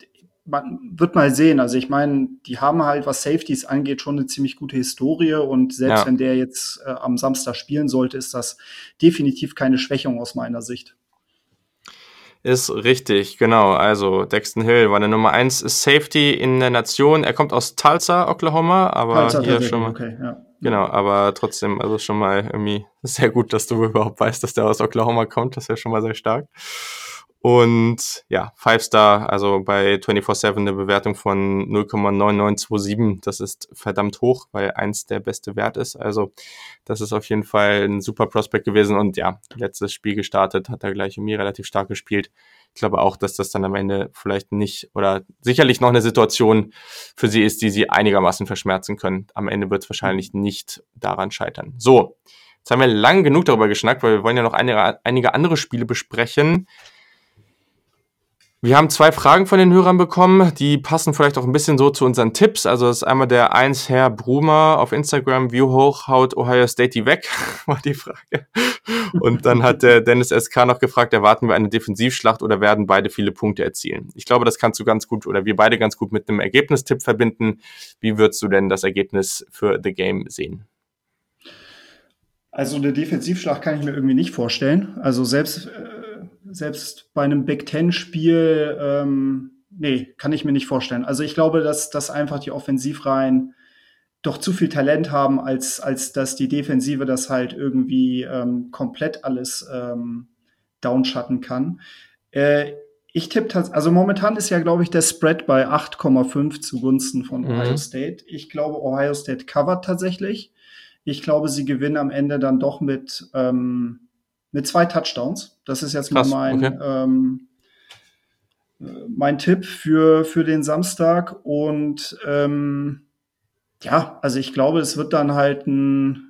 man wird mal sehen. Also ich meine, die haben halt, was Safeties angeht, schon eine ziemlich gute Historie und selbst ja. wenn der jetzt äh, am Samstag spielen sollte, ist das definitiv keine Schwächung aus meiner Sicht. Ist richtig, genau. Also Dexton Hill war der Nummer 1 Safety in der Nation. Er kommt aus Tulsa, Oklahoma, aber Tulsa hier schon mal. Okay, ja. Genau, aber trotzdem, also schon mal irgendwie sehr gut, dass du *laughs* überhaupt weißt, dass der aus Oklahoma kommt. Das ist ja schon mal sehr stark. Und ja, Five Star, also bei 24-7 eine Bewertung von 0,9927. Das ist verdammt hoch, weil eins der beste Wert ist. Also das ist auf jeden Fall ein super Prospect gewesen. Und ja, letztes Spiel gestartet, hat er gleich mir relativ stark gespielt. Ich glaube auch, dass das dann am Ende vielleicht nicht oder sicherlich noch eine Situation für sie ist, die sie einigermaßen verschmerzen können. Am Ende wird es wahrscheinlich nicht daran scheitern. So, jetzt haben wir lang genug darüber geschnackt, weil wir wollen ja noch einige, einige andere Spiele besprechen. Wir haben zwei Fragen von den Hörern bekommen, die passen vielleicht auch ein bisschen so zu unseren Tipps. Also das ist einmal der eins Herr Brumer auf Instagram, wie hoch haut Ohio State die weg, *laughs* war die Frage. Und dann hat der Dennis SK noch gefragt, erwarten wir eine Defensivschlacht oder werden beide viele Punkte erzielen? Ich glaube, das kannst du ganz gut oder wir beide ganz gut mit einem Ergebnistipp verbinden. Wie würdest du denn das Ergebnis für The Game sehen? Also eine Defensivschlacht kann ich mir irgendwie nicht vorstellen. Also selbst äh selbst bei einem Big Ten-Spiel, ähm, nee, kann ich mir nicht vorstellen. Also ich glaube, dass, dass einfach die Offensivreihen doch zu viel Talent haben, als, als dass die Defensive das halt irgendwie ähm, komplett alles ähm, downschatten kann. Äh, ich tippe also momentan ist ja, glaube ich, der Spread bei 8,5 zugunsten von mhm. Ohio State. Ich glaube, Ohio State covert tatsächlich. Ich glaube, sie gewinnen am Ende dann doch mit ähm, mit zwei Touchdowns. Das ist jetzt Krass, mal mein, okay. ähm, mein Tipp für, für den Samstag. Und ähm, ja, also ich glaube, es wird dann halt ein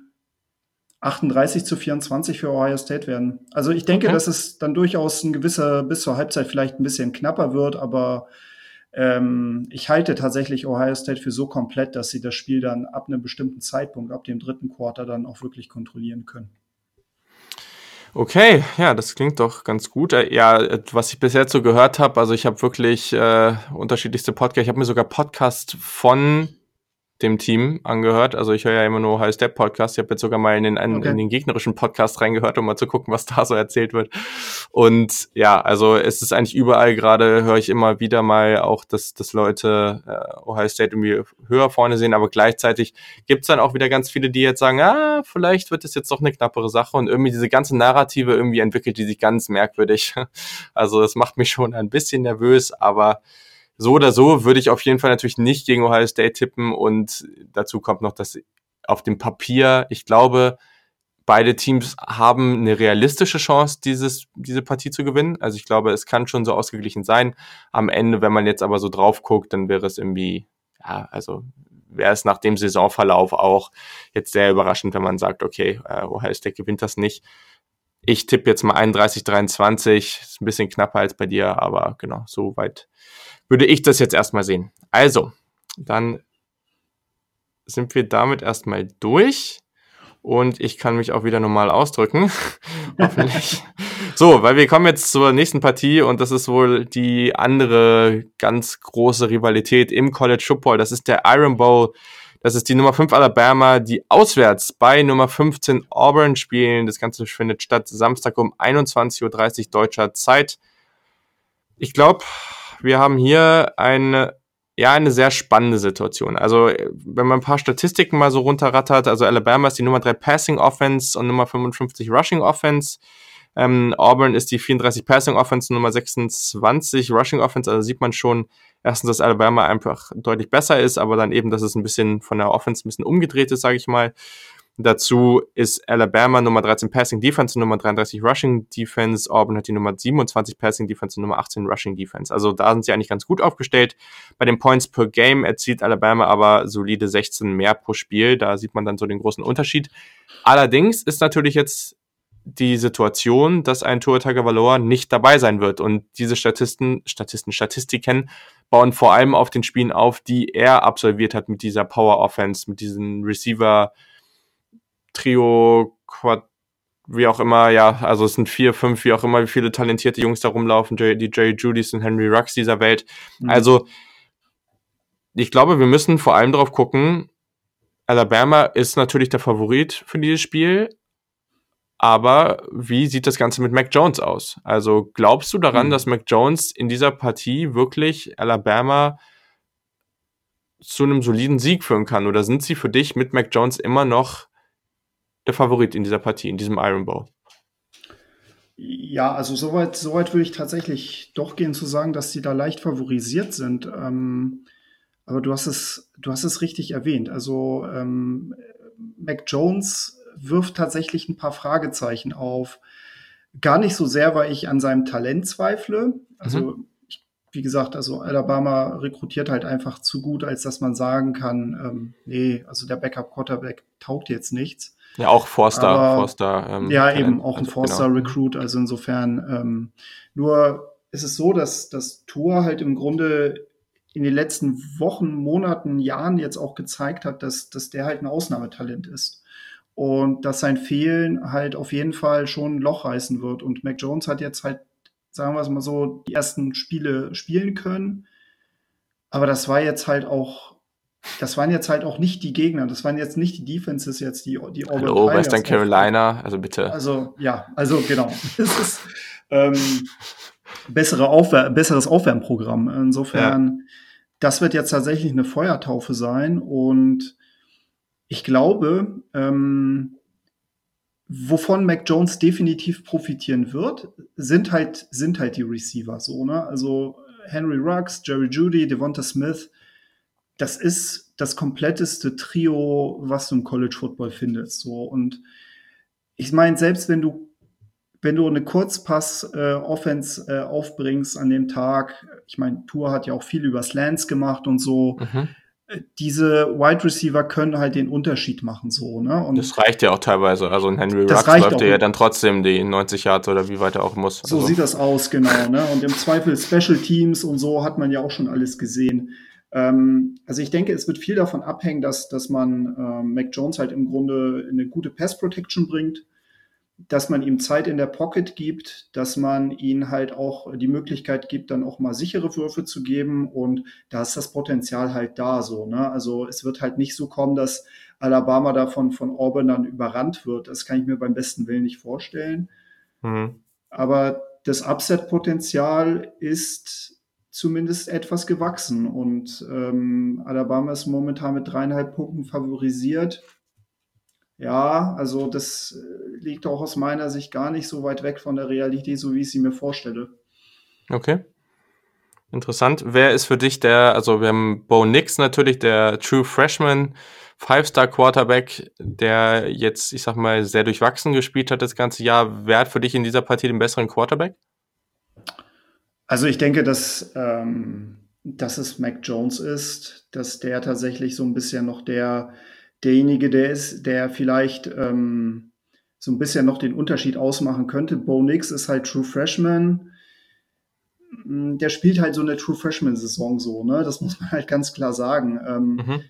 38 zu 24 für Ohio State werden. Also ich denke, okay. dass es dann durchaus ein gewisser, bis zur Halbzeit vielleicht ein bisschen knapper wird, aber ähm, ich halte tatsächlich Ohio State für so komplett, dass sie das Spiel dann ab einem bestimmten Zeitpunkt, ab dem dritten Quarter dann auch wirklich kontrollieren können. Okay, ja, das klingt doch ganz gut. Äh, ja, was ich bisher so gehört habe, also ich habe wirklich äh, unterschiedlichste Podcasts. Ich habe mir sogar Podcast von dem Team angehört. Also ich höre ja immer nur High Step Podcast. Ich habe jetzt sogar mal in den, okay. in den gegnerischen Podcast reingehört, um mal zu gucken, was *laughs* da so erzählt wird. Und ja, also es ist eigentlich überall gerade, höre ich immer wieder mal auch, dass, dass Leute äh, Ohio State irgendwie höher vorne sehen, aber gleichzeitig gibt's dann auch wieder ganz viele, die jetzt sagen, ah, vielleicht wird es jetzt doch eine knappere Sache und irgendwie diese ganze Narrative irgendwie entwickelt die sich ganz merkwürdig. *laughs* Also das macht mich schon ein bisschen nervös, aber so oder so würde ich auf jeden Fall natürlich nicht gegen Ohio State tippen und dazu kommt noch, dass auf dem Papier, ich glaube, beide Teams haben eine realistische Chance, dieses, diese Partie zu gewinnen. Also ich glaube, es kann schon so ausgeglichen sein. Am Ende, wenn man jetzt aber so drauf guckt, dann wäre es irgendwie, ja, also wäre es nach dem Saisonverlauf auch jetzt sehr überraschend, wenn man sagt, okay, äh, Ohio State gewinnt das nicht. Ich tippe jetzt mal 31, 23, ist ein bisschen knapper als bei dir, aber genau, so weit würde ich das jetzt erstmal sehen. Also, dann sind wir damit erstmal durch und ich kann mich auch wieder normal ausdrücken. *laughs* Hoffentlich. So, weil wir kommen jetzt zur nächsten Partie und das ist wohl die andere ganz große Rivalität im College Football. Das ist der Iron Bowl. Das ist die Nummer 5 Alabama, die auswärts bei Nummer 15 Auburn spielen. Das Ganze findet statt Samstag um 21.30 Uhr deutscher Zeit. Ich glaube, wir haben hier eine, ja, eine sehr spannende Situation. Also, wenn man ein paar Statistiken mal so runterrattert, also Alabama ist die Nummer 3 Passing Offense und Nummer 55 Rushing Offense. Ähm, Auburn ist die 34 Passing Offense, Nummer 26 Rushing Offense. Also sieht man schon erstens, dass Alabama einfach deutlich besser ist, aber dann eben, dass es ein bisschen von der Offense ein bisschen umgedreht ist, sage ich mal. Dazu ist Alabama Nummer 13 Passing Defense und Nummer 33 Rushing Defense. Auburn hat die Nummer 27 Passing Defense und Nummer 18 Rushing Defense. Also da sind sie eigentlich ganz gut aufgestellt. Bei den Points per Game erzielt Alabama aber solide 16 mehr pro Spiel. Da sieht man dann so den großen Unterschied. Allerdings ist natürlich jetzt die Situation, dass ein Tua Tagovailoa nicht dabei sein wird. Und diese Statisten, Statisten, Statistiken bauen vor allem auf den Spielen auf, die er absolviert hat mit dieser Power Offense, mit diesen Receiver Trio, Quad, wie auch immer, ja, also es sind vier, fünf, wie auch immer, wie viele talentierte Jungs da rumlaufen, die Jerry Judys und Henry Rux dieser Welt. Mhm. Also, ich glaube, wir müssen vor allem darauf gucken, Alabama ist natürlich der Favorit für dieses Spiel, aber wie sieht das Ganze mit Mac Jones aus? Also glaubst du daran, mhm. dass Mac Jones in dieser Partie wirklich Alabama zu einem soliden Sieg führen kann? Oder sind sie für dich mit Mac Jones immer noch der Favorit in dieser Partie, in diesem Iron Bowl? Ja, also soweit, soweit würde ich tatsächlich doch gehen zu sagen, dass sie da leicht favorisiert sind. Ähm, aber du hast es, du hast es richtig erwähnt. Also ähm, Mac Jones wirft tatsächlich ein paar Fragezeichen auf. Gar nicht so sehr, weil ich an seinem Talent zweifle. Also, mhm. ich, wie gesagt, also Alabama rekrutiert halt einfach zu gut, als dass man sagen kann, ähm, nee, also der Backup-Quarterback taugt jetzt nichts. Ja, auch Forster. Aber, Forster ähm, ja, eben, auch ein also, Forster-Recruit. Genau. Also insofern, ähm, nur ist es so, dass das Tour halt im Grunde in den letzten Wochen, Monaten, Jahren jetzt auch gezeigt hat, dass, dass der halt ein Ausnahmetalent ist und dass sein Fehlen halt auf jeden Fall schon ein Loch reißen wird. Und Mac Jones hat jetzt halt, sagen wir es mal so, die ersten Spiele spielen können. Aber das war jetzt halt auch, das waren jetzt halt auch nicht die Gegner. Das waren jetzt nicht die Defenses jetzt, die, die Auburn Hallo, Western Carolina, also bitte. Also, ja, also genau. *laughs* Es ist ähm, bessere Aufwär besseres Aufwärmprogramm. Insofern, ja. das wird jetzt tatsächlich eine Feuertaufe sein und ich glaube, ähm, wovon Mac Jones definitiv profitieren wird, sind halt, sind halt die Receiver so, ne? Also Henry Ruggs, Jerry Judy, Devonta Smith, das ist das kompletteste Trio, was du im College Football findest. So. Und ich meine, selbst wenn du, wenn du eine Kurzpass-Offense äh, äh, aufbringst an dem Tag, ich meine, Tour hat ja auch viel über Slants gemacht und so. Mhm diese Wide Receiver können halt den Unterschied machen, so, ne? Und das reicht ja auch teilweise. Also ein Henry Rux läuft ja dann trotzdem die 90 Yards oder wie weit er auch muss. So also. sieht das aus, genau, ne? Und im Zweifel Special Teams und so hat man ja auch schon alles gesehen. Ähm, also ich denke, es wird viel davon abhängen, dass, dass man ähm, Mac Jones halt im Grunde eine gute Pass Protection bringt dass man ihm Zeit in der Pocket gibt, dass man ihn halt auch die Möglichkeit gibt, dann auch mal sichere Würfe zu geben und da ist das Potenzial halt da so. Ne? Also es wird halt nicht so kommen, dass Alabama davon von Auburn dann überrannt wird. Das kann ich mir beim besten Willen nicht vorstellen. Mhm. Aber das Upset-Potenzial ist zumindest etwas gewachsen und ähm, Alabama ist momentan mit dreieinhalb Punkten favorisiert. Ja, also das äh, liegt auch aus meiner Sicht gar nicht so weit weg von der Realität, so wie ich sie mir vorstelle. Okay. Interessant. Wer ist für dich der, also wir haben Bo Nix natürlich, der True Freshman, Five-Star Quarterback, der jetzt, ich sag mal, sehr durchwachsen gespielt hat das ganze Jahr. Wer hat für dich in dieser Partie den besseren Quarterback? Also ich denke, dass, ähm, dass es Mac Jones ist, dass der tatsächlich so ein bisschen noch der derjenige, der ist, der vielleicht ähm, so ein bisschen noch den Unterschied ausmachen könnte. Bo Nix ist halt True Freshman. Mm, der spielt halt so eine True Freshman-Saison so, ne? Das muss man halt ganz klar sagen. Ähm, mhm.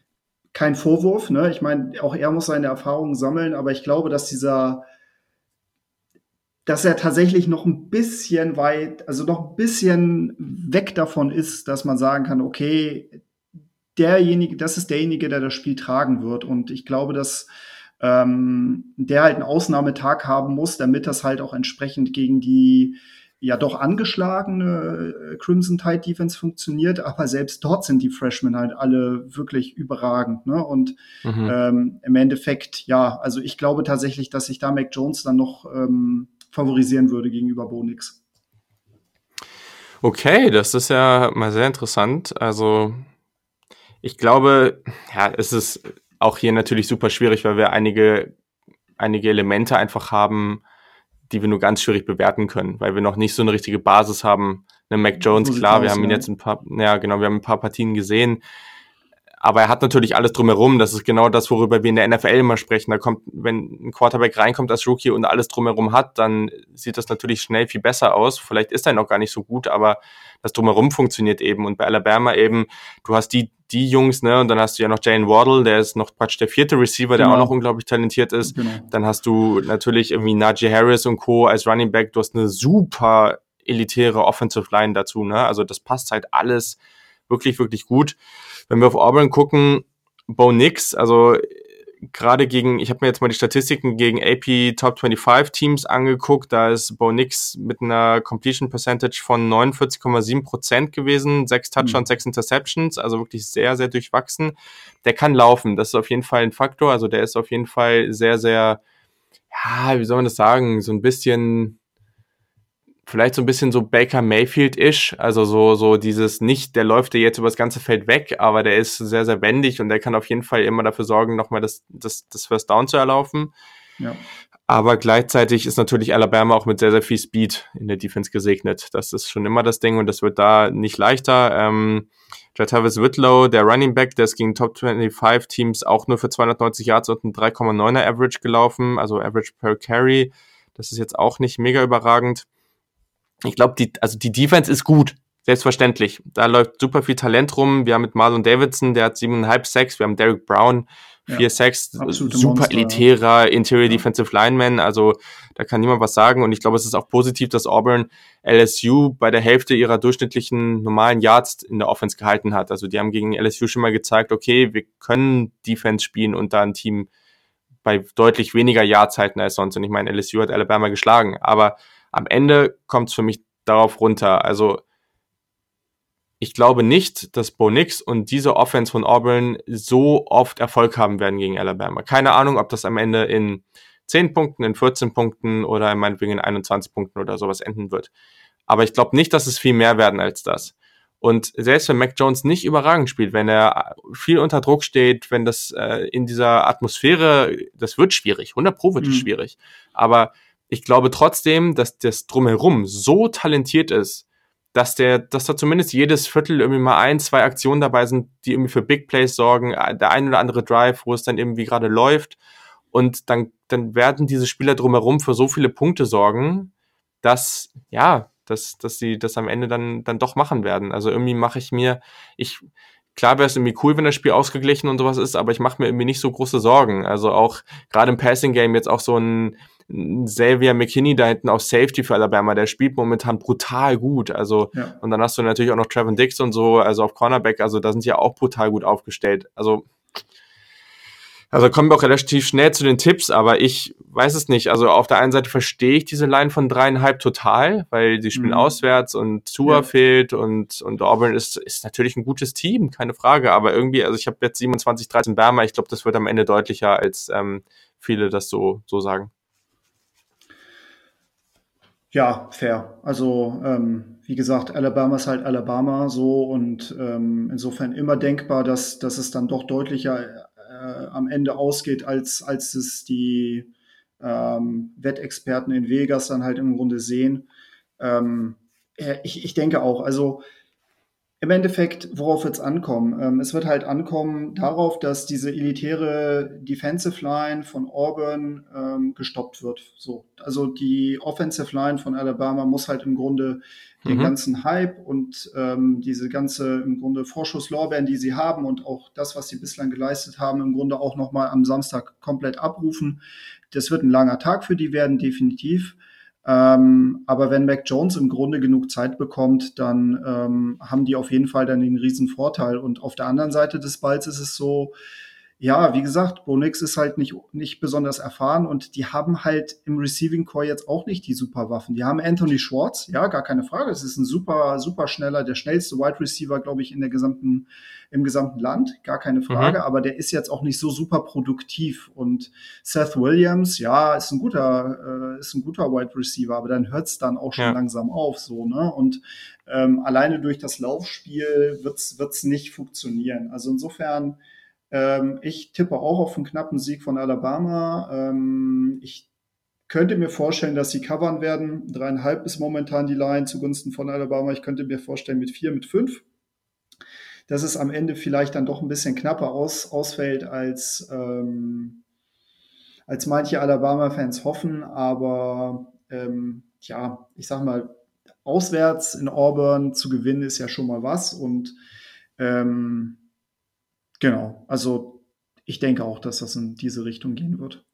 Kein Vorwurf, ne? Ich meine, auch er muss seine Erfahrungen sammeln, aber ich glaube, dass dieser, dass er tatsächlich noch ein bisschen weit, also noch ein bisschen weg davon ist, dass man sagen kann, okay, derjenige, das ist derjenige, der das Spiel tragen wird. Und ich glaube, dass ähm, der halt einen Ausnahmetag haben muss, damit das halt auch entsprechend gegen die ja doch angeschlagene äh, Crimson Tide Defense funktioniert, aber selbst dort sind die Freshmen halt alle wirklich überragend. Ne? Und mhm. ähm, im Endeffekt, ja, also ich glaube tatsächlich, dass sich da Mac Jones dann noch ähm, favorisieren würde gegenüber Bonix. Okay, das ist ja mal sehr interessant. Also ich glaube, ja, es ist auch hier natürlich super schwierig, weil wir einige einige Elemente einfach haben, die wir nur ganz schwierig bewerten können, weil wir noch nicht so eine richtige Basis haben. Ne, Mac Jones, klar, wir haben ihn jetzt ein paar, ja genau, wir haben ein paar Partien gesehen, aber er hat natürlich alles drumherum. Das ist genau das, worüber wir in der NFL immer sprechen. Da kommt, wenn ein Quarterback reinkommt als Rookie und alles drumherum hat, dann sieht das natürlich schnell viel besser aus. Vielleicht ist er noch gar nicht so gut, aber das drumherum funktioniert eben. Und bei Alabama eben, du hast die, die Jungs, ne, und dann hast du ja noch Jane Waddle, der ist noch praktisch der vierte Receiver, der genau. auch noch unglaublich talentiert ist. Genau. Dann hast du natürlich irgendwie Najee Harris und Co. als Running Back. Du hast eine super elitäre Offensive Line dazu, ne? Also das passt halt alles wirklich, wirklich gut. Wenn wir auf Auburn gucken, Bo Nix, also gerade gegen, ich habe mir jetzt mal die Statistiken gegen AP Top 25 Teams angeguckt, da ist Bo Nix mit einer Completion Percentage von 49,7 Prozent gewesen, sechs Touchdowns, mhm. sechs Interceptions, also wirklich sehr, sehr durchwachsen. Der kann laufen, das ist auf jeden Fall ein Faktor, also der ist auf jeden Fall sehr, sehr, ja, wie soll man das sagen, so ein bisschen vielleicht so ein bisschen so Baker Mayfield-ish, also so, so dieses nicht, der läuft dir jetzt über das ganze Feld weg, aber der ist sehr, sehr wendig und der kann auf jeden Fall immer dafür sorgen, nochmal das, das, das First Down zu erlaufen. Ja. Aber gleichzeitig ist natürlich Alabama auch mit sehr, sehr viel Speed in der Defense gesegnet. Das ist schon immer das Ding und das wird da nicht leichter. Ähm, Jatavis Whitlow, der Running Back, der ist gegen Top 25 Teams auch nur für 290 Yards und ein 3,9er Average gelaufen, also Average per Carry. Das ist jetzt auch nicht mega überragend ich glaube, die, also die Defense ist gut. Selbstverständlich. Da läuft super viel Talent rum. Wir haben mit Marlon Davidson, der hat siebeneinhalb Sacks. Wir haben Derek Brown, vier ja, Sacks. Super Monster. elitärer Interior ja. Defensive Lineman. Also da kann niemand was sagen. Und ich glaube, es ist auch positiv, dass Auburn LSU bei der Hälfte ihrer durchschnittlichen normalen Yards in der Offense gehalten hat. Also die haben gegen LSU schon mal gezeigt, okay, wir können Defense spielen und da ein Team bei deutlich weniger Yards halten als sonst. Und ich meine, LSU hat Alabama geschlagen. Aber am Ende kommt es für mich darauf runter. Also ich glaube nicht, dass Bo Nix und diese Offense von Auburn so oft Erfolg haben werden gegen Alabama. Keine Ahnung, ob das am Ende in 10 Punkten, in 14 Punkten oder meinetwegen in 21 Punkten oder sowas enden wird. Aber ich glaube nicht, dass es viel mehr werden als das. Und selbst wenn Mac Jones nicht überragend spielt, wenn er viel unter Druck steht, wenn das äh, in dieser Atmosphäre, das wird schwierig. 100 Pro wird es mhm. schwierig. Aber ich glaube trotzdem, dass das drumherum so talentiert ist, dass der, dass da zumindest jedes Viertel irgendwie mal ein, zwei Aktionen dabei sind, die irgendwie für Big Plays sorgen, äh, der ein oder andere Drive, wo es dann irgendwie gerade läuft. Und dann, dann werden diese Spieler drumherum für so viele Punkte sorgen, dass, ja, dass, dass sie das am Ende dann, dann doch machen werden. Also irgendwie mache ich mir, ich, klar wäre es irgendwie cool, wenn das Spiel ausgeglichen und sowas ist, aber ich mache mir irgendwie nicht so große Sorgen. Also auch gerade im Passing Game jetzt auch so ein, Xavier McKinney da hinten auf Safety für Alabama, der spielt momentan brutal gut. Also, ja. und dann hast du natürlich auch noch Trevor Dix und so, also auf Cornerback, also da sind sie ja auch brutal gut aufgestellt. Also, also kommen wir auch relativ schnell zu den Tipps, aber ich weiß es nicht. Also auf der einen Seite verstehe ich diese Line von dreieinhalb total, weil sie spielen mhm. auswärts und Tua ja. fehlt und, und Auburn ist, ist natürlich ein gutes Team, keine Frage. Aber irgendwie, also ich habe jetzt 27, 13 Bama, ich glaube, das wird am Ende deutlicher, als ähm, viele das so, so sagen. Ja, fair. Also ähm, wie gesagt, Alabama ist halt Alabama so und ähm, insofern immer denkbar, dass, dass es dann doch deutlicher äh, am Ende ausgeht, als, als es die ähm, Wettexperten in Vegas dann halt im Grunde sehen. Ähm, ich, ich denke auch, also im Endeffekt, worauf wird es ankommen? Ähm, es wird halt ankommen darauf, dass diese elitäre Defensive Line von Auburn ähm, gestoppt wird. So, also die Offensive Line von Alabama muss halt im Grunde den mhm. ganzen Hype und ähm, diese ganze im Grunde Vorschusslorbeeren, die sie haben und auch das, was sie bislang geleistet haben, im Grunde auch nochmal am Samstag komplett abrufen. Das wird ein langer Tag für die werden, definitiv. Ähm, aber wenn Mac Jones im Grunde genug Zeit bekommt, dann ähm, haben die auf jeden Fall dann den riesen Vorteil. Und auf der anderen Seite des Balls ist es so, ja, wie gesagt, Bonix ist halt nicht, nicht besonders erfahren und die haben halt im Receiving Core jetzt auch nicht die super Waffen. Die haben Anthony Schwartz, ja, gar keine Frage. Es ist ein super, super schneller, der schnellste Wide Receiver, glaube ich, in der gesamten, im gesamten Land, gar keine Frage. Mhm. Aber der ist jetzt auch nicht so super produktiv. Und Seth Williams, ja, ist ein guter, äh, ist ein guter Wide Receiver, aber dann hört es dann auch schon ja. langsam auf, so, ne? Und ähm, alleine durch das Laufspiel wird's wird's nicht funktionieren. Also insofern, Ähm, ich tippe auch auf einen knappen Sieg von Alabama. Ähm, ich könnte mir vorstellen, dass sie covern werden. Dreieinhalb ist momentan die Line zugunsten von Alabama. Ich könnte mir vorstellen mit vier, mit fünf. Dass es am Ende vielleicht dann doch ein bisschen knapper aus, ausfällt, als, ähm, als manche Alabama-Fans hoffen. Aber ähm, ja, ich sag mal, auswärts in Auburn zu gewinnen ist ja schon mal was. Und ähm, genau, also ich denke auch, dass das in diese Richtung gehen wird.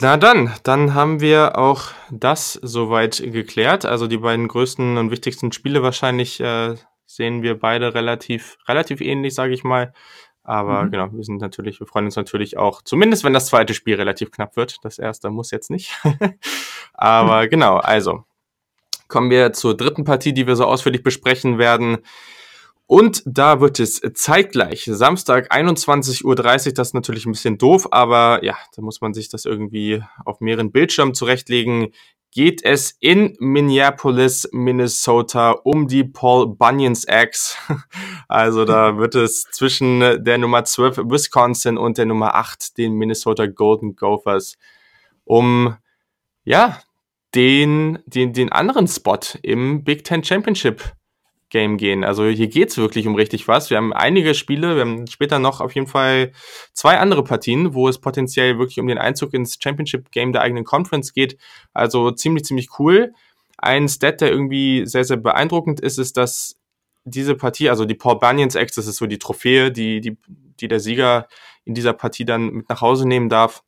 Na dann, dann haben wir auch das soweit geklärt. Also die beiden größten und wichtigsten Spiele wahrscheinlich äh, sehen wir beide relativ, relativ ähnlich, sage ich mal. Aber mhm. genau, wir sind natürlich, wir freuen uns natürlich auch, zumindest wenn das zweite Spiel relativ knapp wird. Das erste muss jetzt nicht. *laughs* Aber *laughs* genau, also kommen wir zur dritten Partie, die wir so ausführlich besprechen werden. Und da wird es zeitgleich, Samstag 21.30 Uhr, das ist natürlich ein bisschen doof, aber ja, da muss man sich das irgendwie auf mehreren Bildschirmen zurechtlegen. Geht es in Minneapolis, Minnesota um die Paul Bunyans X. *laughs* Also da *laughs* wird es zwischen der Nummer 12 Wisconsin und der Nummer 8 den Minnesota Golden Gophers um, ja, den, den, den anderen Spot im Big Ten Championship Game gehen. Also hier geht's wirklich um richtig was. Wir haben einige Spiele, wir haben später noch auf jeden Fall zwei andere Partien, wo es potenziell wirklich um den Einzug ins Championship Game der eigenen Conference geht. Also ziemlich, ziemlich cool. Ein Stat, der irgendwie sehr, sehr beeindruckend ist, ist, dass diese Partie, also die Paul Banyans X, das ist so die Trophäe, die, die, die der Sieger in dieser Partie dann mit nach Hause nehmen darf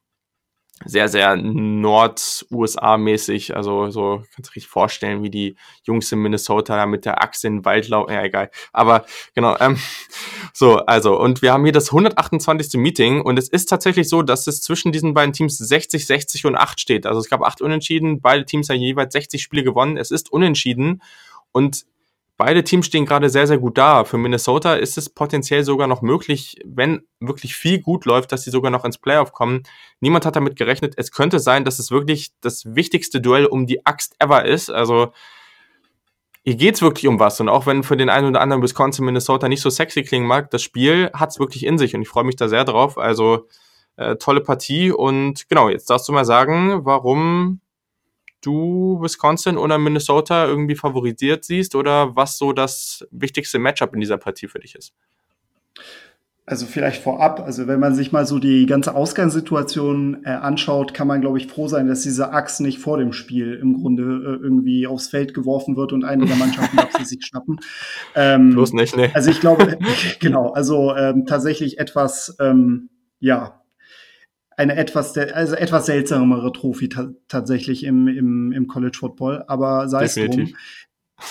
sehr, sehr Nord-USA-mäßig. Also so kannst du dich vorstellen, wie die Jungs in Minnesota da mit der Achse in den. Ja, egal. Aber genau, ähm, *laughs* so, also, und wir haben hier das 128. Meeting und es ist tatsächlich so, dass es zwischen diesen beiden Teams 60, 60 und 8 steht. Also es gab acht Unentschieden, beide Teams haben jeweils 60 Spiele gewonnen. Es ist unentschieden und Beide Teams stehen gerade sehr, sehr gut da. Für Minnesota ist es potenziell sogar noch möglich, wenn wirklich viel gut läuft, dass sie sogar noch ins Playoff kommen. Niemand hat damit gerechnet. Es könnte sein, dass es wirklich das wichtigste Duell um die Axt ever ist. Also hier geht's wirklich um was. Und auch wenn für den einen oder anderen Wisconsin, Minnesota nicht so sexy klingen mag, das Spiel hat's wirklich in sich und ich freue mich da sehr drauf. Also äh, tolle Partie. Und genau, jetzt darfst du mal sagen, warum du Wisconsin oder Minnesota irgendwie favorisiert siehst oder was so das wichtigste Matchup in dieser Partie für dich ist? Also vielleicht vorab, also wenn man sich mal so die ganze Ausgangssituation äh, anschaut, kann man, glaube ich, froh sein, dass diese Axt nicht vor dem Spiel im Grunde äh, irgendwie aufs Feld geworfen wird und eine der Mannschaften *laughs* darf sie sich schnappen. Ähm, Bloß nicht, ne? Also ich glaube, *laughs* genau, also ähm, tatsächlich etwas, ähm, ja, eine etwas, also etwas seltsamere Trophy tatsächlich im, im, im College Football, aber sei es drum.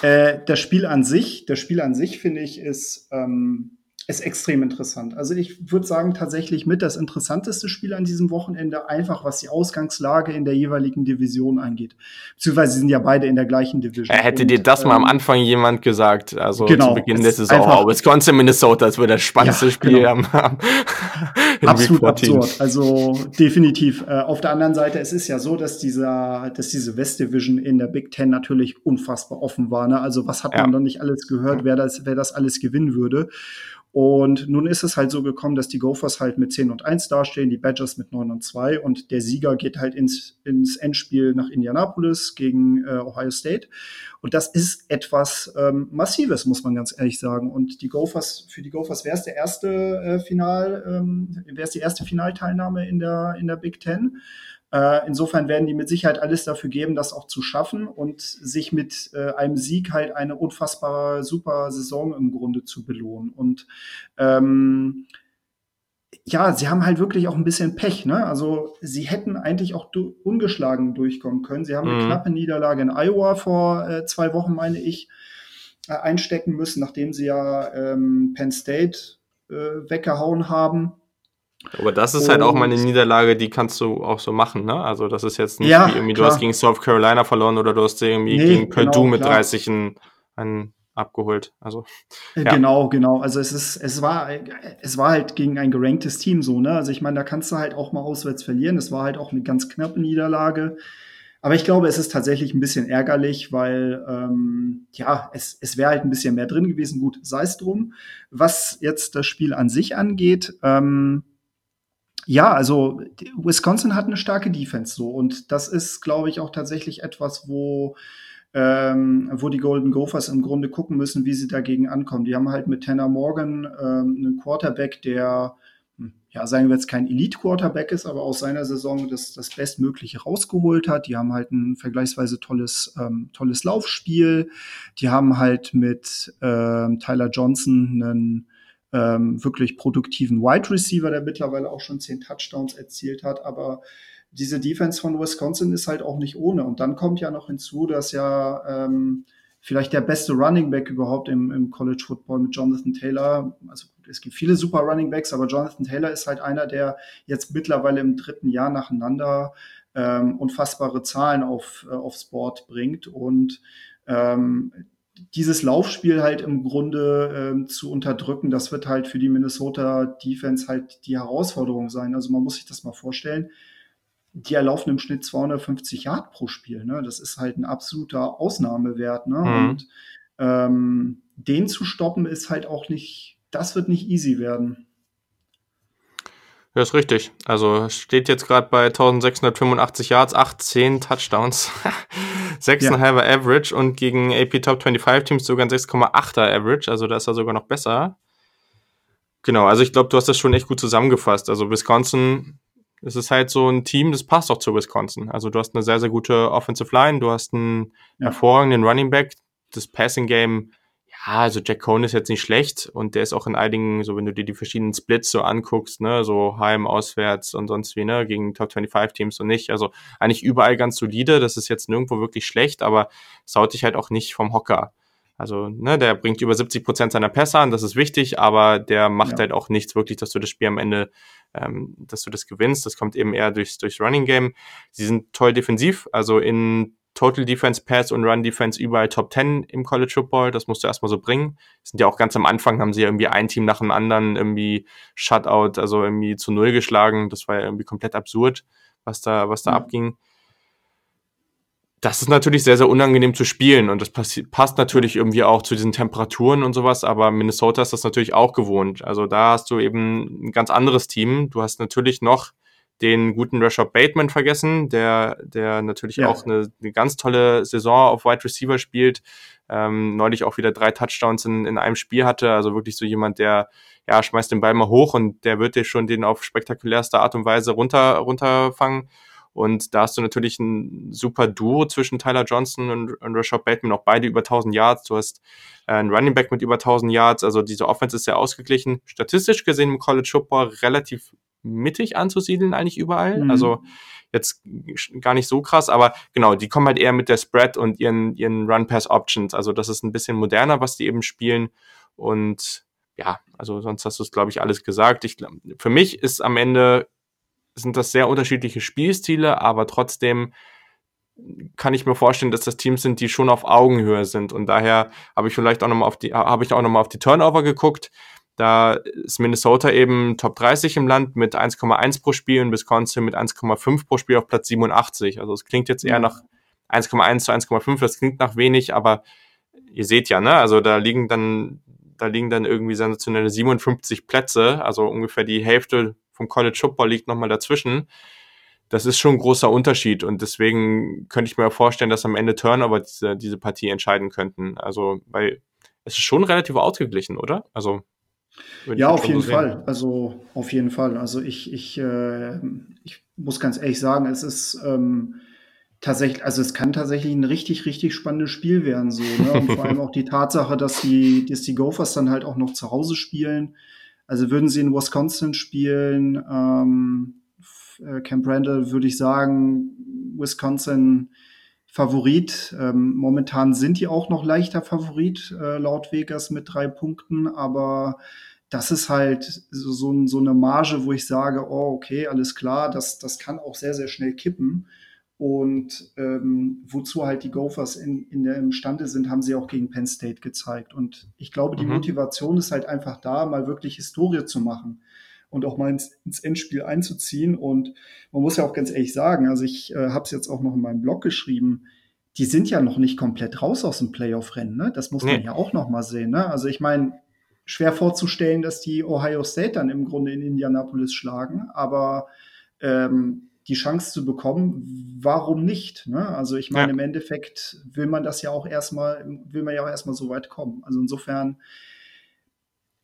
Äh, das Spiel an sich, das Spiel an sich finde ich ist ähm, ist extrem interessant. Also ich würde sagen, tatsächlich mit das interessanteste Spiel an diesem Wochenende, einfach was die Ausgangslage in der jeweiligen Division angeht. Beziehungsweise sie sind ja beide in der gleichen Division. Hätte Und, dir das ähm, mal am ähm, Anfang jemand gesagt, also genau, zu Beginn der Saison, oh, Wisconsin, Minnesota, das wird das spannendste ja, Spiel genau. am, am *laughs* Absolut absurd. Also definitiv. Äh, auf der anderen Seite, es ist ja so, dass dieser, dass diese West Division in der Big Ten natürlich unfassbar offen war. Ne? Also was hat ja. man noch nicht alles gehört, wer das, wer das alles gewinnen würde. Und nun ist es halt so gekommen, dass die Gophers halt mit 10 und 1 dastehen, die Badgers mit 9 und 2 und der Sieger geht halt ins, ins Endspiel nach Indianapolis gegen äh, Ohio State. Und das ist etwas ähm, Massives, muss man ganz ehrlich sagen. Und die Gophers, für die Gophers wäre es der erste äh, Final, ähm, wäre es die erste Finalteilnahme in der, in der Big Ten. Äh, insofern werden die mit Sicherheit alles dafür geben, das auch zu schaffen und sich mit äh, einem Sieg halt eine unfassbare, super Saison im Grunde zu belohnen. Und ähm, ja, sie haben halt wirklich auch ein bisschen Pech. Ne? Also sie hätten eigentlich auch du ungeschlagen durchkommen können. Sie haben mhm. eine knappe Niederlage in Iowa vor äh, zwei Wochen, meine ich, äh, einstecken müssen, nachdem sie ja ähm, Penn State äh, weggehauen haben. Aber das ist und, halt auch mal eine Niederlage, die kannst du auch so machen, ne? Also das ist jetzt nicht ja, wie irgendwie, klar. du hast gegen South Carolina verloren oder du hast irgendwie nee, gegen Purdue genau, mit klar. 30 einen, einen abgeholt. Also äh, ja. genau, genau. Also es ist, es war, es war halt gegen ein geranktes Team so, ne? Also ich meine, da kannst du halt auch mal auswärts verlieren. Es war halt auch eine ganz knappe Niederlage. Aber ich glaube, es ist tatsächlich ein bisschen ärgerlich, weil ähm, ja, es, es wäre halt ein bisschen mehr drin gewesen. Gut, sei es drum. Was jetzt das Spiel an sich angeht, ähm, ja, also Wisconsin hat eine starke Defense so und das ist, glaube ich, auch tatsächlich etwas, wo ähm, wo die Golden Gophers im Grunde gucken müssen, wie sie dagegen ankommen. Die haben halt mit Tanner Morgan ähm, einen Quarterback, der ja, sagen wir jetzt kein Elite-Quarterback ist, aber aus seiner Saison das, das Bestmögliche rausgeholt hat. Die haben halt ein vergleichsweise tolles, ähm, tolles Laufspiel. Die haben halt mit ähm, Tyler Johnson einen ähm, wirklich produktiven Wide Receiver, der mittlerweile auch schon zehn Touchdowns erzielt hat. Aber diese Defense von Wisconsin ist halt auch nicht ohne. Und dann kommt ja noch hinzu, dass ja ähm, vielleicht der beste Running Back überhaupt im, im College Football mit Jonathan Taylor, also es gibt viele super Running Backs, aber Jonathan Taylor ist halt einer, der jetzt mittlerweile im dritten Jahr nacheinander ähm, unfassbare Zahlen auf, äh, aufs Board bringt und ähm, dieses Laufspiel halt im Grunde ähm, zu unterdrücken, das wird halt für die Minnesota Defense halt die Herausforderung sein. Also man muss sich das mal vorstellen. Die erlaufen im Schnitt 250 Yard pro Spiel. Ne? Das ist halt ein absoluter Ausnahmewert. Ne? Mhm. Und ähm, den zu stoppen ist halt auch nicht, das wird nicht easy werden. Ja, ist richtig. Also steht jetzt gerade bei 1685 Yards, 18 Touchdowns, *laughs* 6,5er ja. Average und gegen AP Top 25 Teams sogar ein 6,8er Average. Also da ist er sogar noch besser. Genau, also ich glaube, du hast das schon echt gut zusammengefasst. Also Wisconsin, es ist halt so ein Team, das passt auch zu Wisconsin. Also du hast eine sehr, sehr gute Offensive Line, du hast einen ja. hervorragenden Running Back, das Passing Game ja, also Jack Cohn ist jetzt nicht schlecht und der ist auch in einigen, so wenn du dir die verschiedenen Splits so anguckst, ne, so heim, auswärts und sonst wie, ne, gegen Top 25 Teams und nicht. Also eigentlich überall ganz solide. Das ist jetzt nirgendwo wirklich schlecht, aber saut dich halt auch nicht vom Hocker. Also, ne, der bringt über 70 Prozent seiner Pässe an, das ist wichtig, aber der macht ja. halt auch nichts wirklich, dass du das Spiel am Ende, ähm, dass du das gewinnst. Das kommt eben eher durchs, durchs Running Game. Sie sind toll defensiv, also in Total Defense, Pass und Run Defense überall Top 10 im College Football. Das musst du erstmal so bringen. Sind ja auch ganz am Anfang, haben sie ja irgendwie ein Team nach dem anderen irgendwie Shutout, also irgendwie zu Null geschlagen. Das war ja irgendwie komplett absurd, was da, was da mhm. abging. Das ist natürlich sehr, sehr unangenehm zu spielen und das passt natürlich irgendwie auch zu diesen Temperaturen und sowas, aber Minnesota ist das natürlich auch gewohnt. Also da hast du eben ein ganz anderes Team. Du hast natürlich noch den guten Rashad Bateman vergessen, der, der natürlich ja. auch eine, eine ganz tolle Saison auf Wide Receiver spielt. Ähm, neulich auch wieder drei Touchdowns in, in einem Spiel hatte. Also wirklich so jemand, der ja schmeißt den Ball mal hoch und der wird dir schon den auf spektakulärste Art und Weise runter, runterfangen. Und da hast du natürlich ein super Duo zwischen Tyler Johnson und, und Rashad Bateman, auch beide über 1000 Yards. Du hast äh, einen Running Back mit über 1000 Yards. Also diese Offense ist sehr ausgeglichen. Statistisch gesehen im College Football relativ mittig anzusiedeln eigentlich überall. Mhm. Also jetzt gar nicht so krass, aber genau, die kommen halt eher mit der Spread und ihren, ihren Run-Pass-Options. Also das ist ein bisschen moderner, was die eben spielen. Und ja, also sonst hast du es, glaube ich, alles gesagt. Ich, für mich ist am Ende, sind das sehr unterschiedliche Spielstile, aber trotzdem kann ich mir vorstellen, dass das Teams sind, die schon auf Augenhöhe sind. Und daher habe ich vielleicht auch nochmal auf die, habe ich auch nochmal auf die Turnover geguckt. Da ist Minnesota eben Top 30 im Land mit 1,1 pro Spiel und Wisconsin mit 1,5 pro Spiel auf Platz 87. Also es klingt jetzt eher nach 1,1 zu 1,5, das klingt nach wenig, aber ihr seht ja, ne, also da liegen dann, da liegen dann irgendwie sensationelle 57 Plätze, also ungefähr die Hälfte vom College Football liegt nochmal dazwischen. Das ist schon ein großer Unterschied und deswegen könnte ich mir vorstellen, dass am Ende Turnover diese, diese Partie entscheiden könnten. Also, weil es ist schon relativ ausgeglichen, oder? Also ja, auf jeden so Fall. Also auf jeden Fall. Also ich, ich, äh, ich muss ganz ehrlich sagen, es ist ähm, tatsächlich, also es kann tatsächlich ein richtig, richtig spannendes Spiel werden. So, ne? Und vor allem *laughs* auch die Tatsache, dass die, dass die Gophers dann halt auch noch zu Hause spielen. Also würden sie in Wisconsin spielen, ähm, äh, Camp Randall würde ich sagen, Wisconsin Favorit. Ähm, momentan sind die auch noch leichter Favorit, äh, laut Vegas mit drei Punkten, aber das ist halt so, so, so, eine Marge, wo ich sage, oh, okay, alles klar, das, das kann auch sehr, sehr schnell kippen. Und ähm, wozu halt die Gophers in, in der imstande sind, haben sie auch gegen Penn State gezeigt. Und ich glaube, die mhm. Motivation ist halt einfach da, mal wirklich Historie zu machen. Und auch mal ins, ins, Endspiel einzuziehen. Und man muss ja auch ganz ehrlich sagen, also ich äh, habe es jetzt auch noch in meinem Blog geschrieben, die sind ja noch nicht komplett raus aus dem Playoff-Rennen. Ne? Das muss nee. man ja auch noch mal sehen. Ne? Also ich meine, schwer vorzustellen, dass die Ohio State dann im Grunde in Indianapolis schlagen, aber ähm, die Chance zu bekommen, warum nicht? Ne? Also ich meine, ja. im Endeffekt will man das ja auch erstmal, will man ja auch erstmal so weit kommen. Also insofern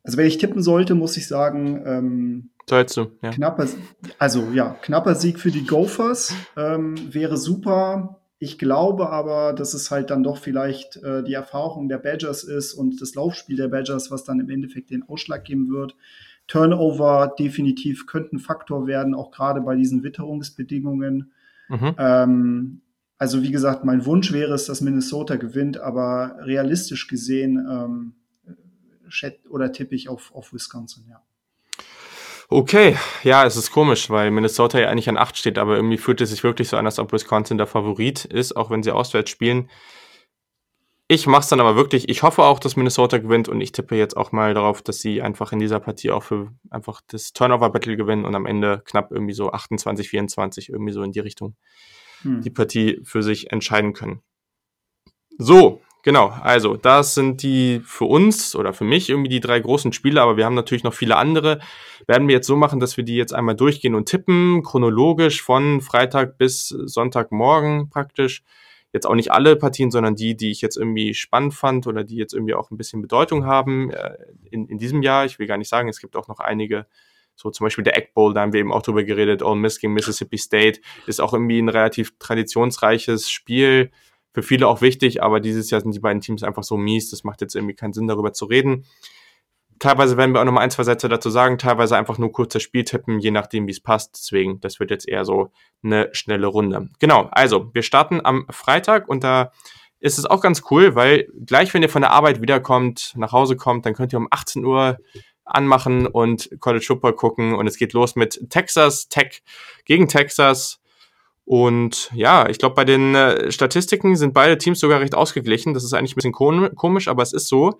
also wenn ich tippen sollte, muss ich sagen, ähm, Sollst du, ja. Knapper, also ja, knapper Sieg für die Gophers ähm, wäre super. Ich glaube aber, dass es halt dann doch vielleicht äh, die Erfahrung der Badgers ist und das Laufspiel der Badgers, was dann im Endeffekt den Ausschlag geben wird. Turnover definitiv könnte ein Faktor werden, auch gerade bei diesen Witterungsbedingungen. Mhm. Ähm, also wie gesagt, mein Wunsch wäre es, dass Minnesota gewinnt, aber realistisch gesehen ähm, oder tippe ich auf, auf Wisconsin, ja. Okay, ja, es ist komisch, weil Minnesota ja eigentlich an 8 steht, aber irgendwie fühlt es sich wirklich so an, als ob Wisconsin der Favorit ist, auch wenn sie auswärts spielen. Ich mache es dann aber wirklich. Ich hoffe auch, dass Minnesota gewinnt und ich tippe jetzt auch mal darauf, dass sie einfach in dieser Partie auch für einfach das Turnover-Battle gewinnen und am Ende knapp irgendwie so 28, 24, irgendwie so in die Richtung hm. die Partie für sich entscheiden können. So, Genau, also das sind die für uns oder für mich irgendwie die drei großen Spiele, aber wir haben natürlich noch viele andere. Werden wir jetzt so machen, dass wir die jetzt einmal durchgehen und tippen, chronologisch von Freitag bis Sonntagmorgen praktisch. Jetzt auch nicht alle Partien, sondern die, die ich jetzt irgendwie spannend fand oder die jetzt irgendwie auch ein bisschen Bedeutung haben äh, in, in diesem Jahr. Ich will gar nicht sagen, es gibt auch noch einige, so zum Beispiel der Egg Bowl, da haben wir eben auch drüber geredet. Ole Miss gegen Mississippi State ist auch irgendwie ein relativ traditionsreiches Spiel für viele auch wichtig, aber dieses Jahr sind die beiden Teams einfach so mies, das macht jetzt irgendwie keinen Sinn, darüber zu reden. Teilweise werden wir auch noch mal ein, zwei Sätze dazu sagen, teilweise einfach nur kurz das Spiel tippen, je nachdem, wie es passt. Deswegen, das wird jetzt eher so eine schnelle Runde. Genau, also wir starten am Freitag und da ist es auch ganz cool, weil gleich, wenn ihr von der Arbeit wiederkommt, nach Hause kommt, dann könnt ihr um 18 Uhr anmachen und College Football gucken und es geht los mit Texas Tech gegen Texas. Und ja, ich glaube, bei den äh, Statistiken sind beide Teams sogar recht ausgeglichen. Das ist eigentlich ein bisschen komisch, aber es ist so.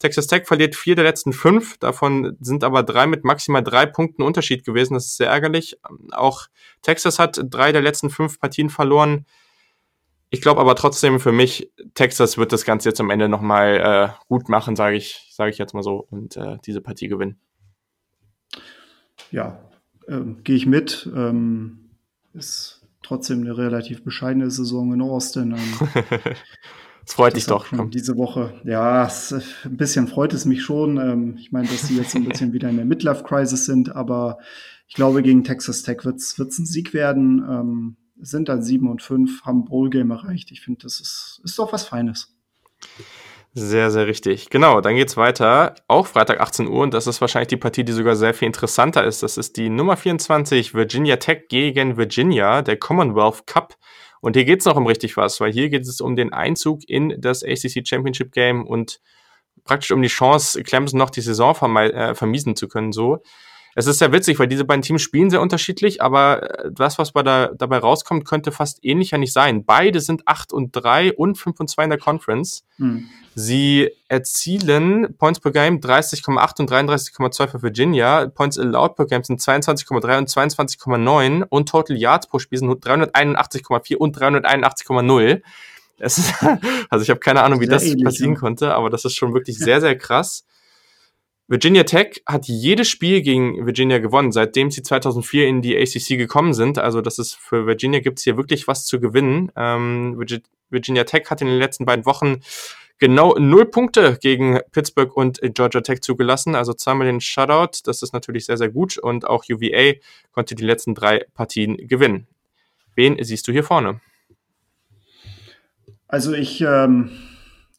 Texas Tech verliert vier der letzten fünf, davon sind aber drei mit maximal drei Punkten Unterschied gewesen. Das ist sehr ärgerlich. Auch Texas hat drei der letzten fünf Partien verloren. Ich glaube aber trotzdem für mich, Texas wird das Ganze jetzt am Ende nochmal äh, gut machen, sage ich, sage ich jetzt mal so, und äh, diese Partie gewinnen. Ja, ähm, gehe ich mit. Ähm, ist trotzdem eine relativ bescheidene Saison in Austin. Ähm, *laughs* das freut dich doch. Diese Woche, ja, es, ein bisschen freut es mich schon. Ähm, ich meine, dass sie jetzt ein bisschen wieder in der Midlife-Crisis sind, aber ich glaube, gegen Texas Tech wird es ein Sieg werden. Ähm, sind dann 7 und 5, haben Bowl-Game erreicht. Ich finde, das ist, ist doch was Feines. Sehr, sehr richtig. Genau, dann geht's weiter. Auch Freitag 18 Uhr und das ist wahrscheinlich die Partie, die sogar sehr viel interessanter ist. Das ist die Nummer 24 Virginia Tech gegen Virginia, der Commonwealth Cup. Und hier geht's noch um richtig was, weil hier geht es um den Einzug in das ACC Championship Game und praktisch um die Chance, Clemson noch die Saison äh, vermiesen zu können, so. Es ist sehr witzig, weil diese beiden Teams spielen sehr unterschiedlich, aber äh, das, was bei da, dabei rauskommt, könnte fast ähnlicher nicht sein. Beide sind 8 und 3 und 5 und 2 in der Conference. Hm. Sie erzielen Points per Game 30,8 und 33,2 für Virginia. Points allowed per Game sind 22,3 und 22,9 und Total Yards pro Spiel sind 381,4 und 381,0. *laughs* also ich habe keine Ahnung, wie sehr das ähnlich, passieren ja. konnte, aber das ist schon wirklich sehr, sehr krass. Virginia Tech hat jedes Spiel gegen Virginia gewonnen, seitdem sie 2004 in die ACC gekommen sind. Also das ist für Virginia gibt's hier wirklich was zu gewinnen. Ähm, Virginia Tech hat in den letzten beiden Wochen genau null Punkte gegen Pittsburgh und Georgia Tech zugelassen. Also zweimal den Shutout. Das ist natürlich sehr, sehr gut. Und auch UVA konnte die letzten drei Partien gewinnen. Wen siehst du hier vorne? Also ich, ähm,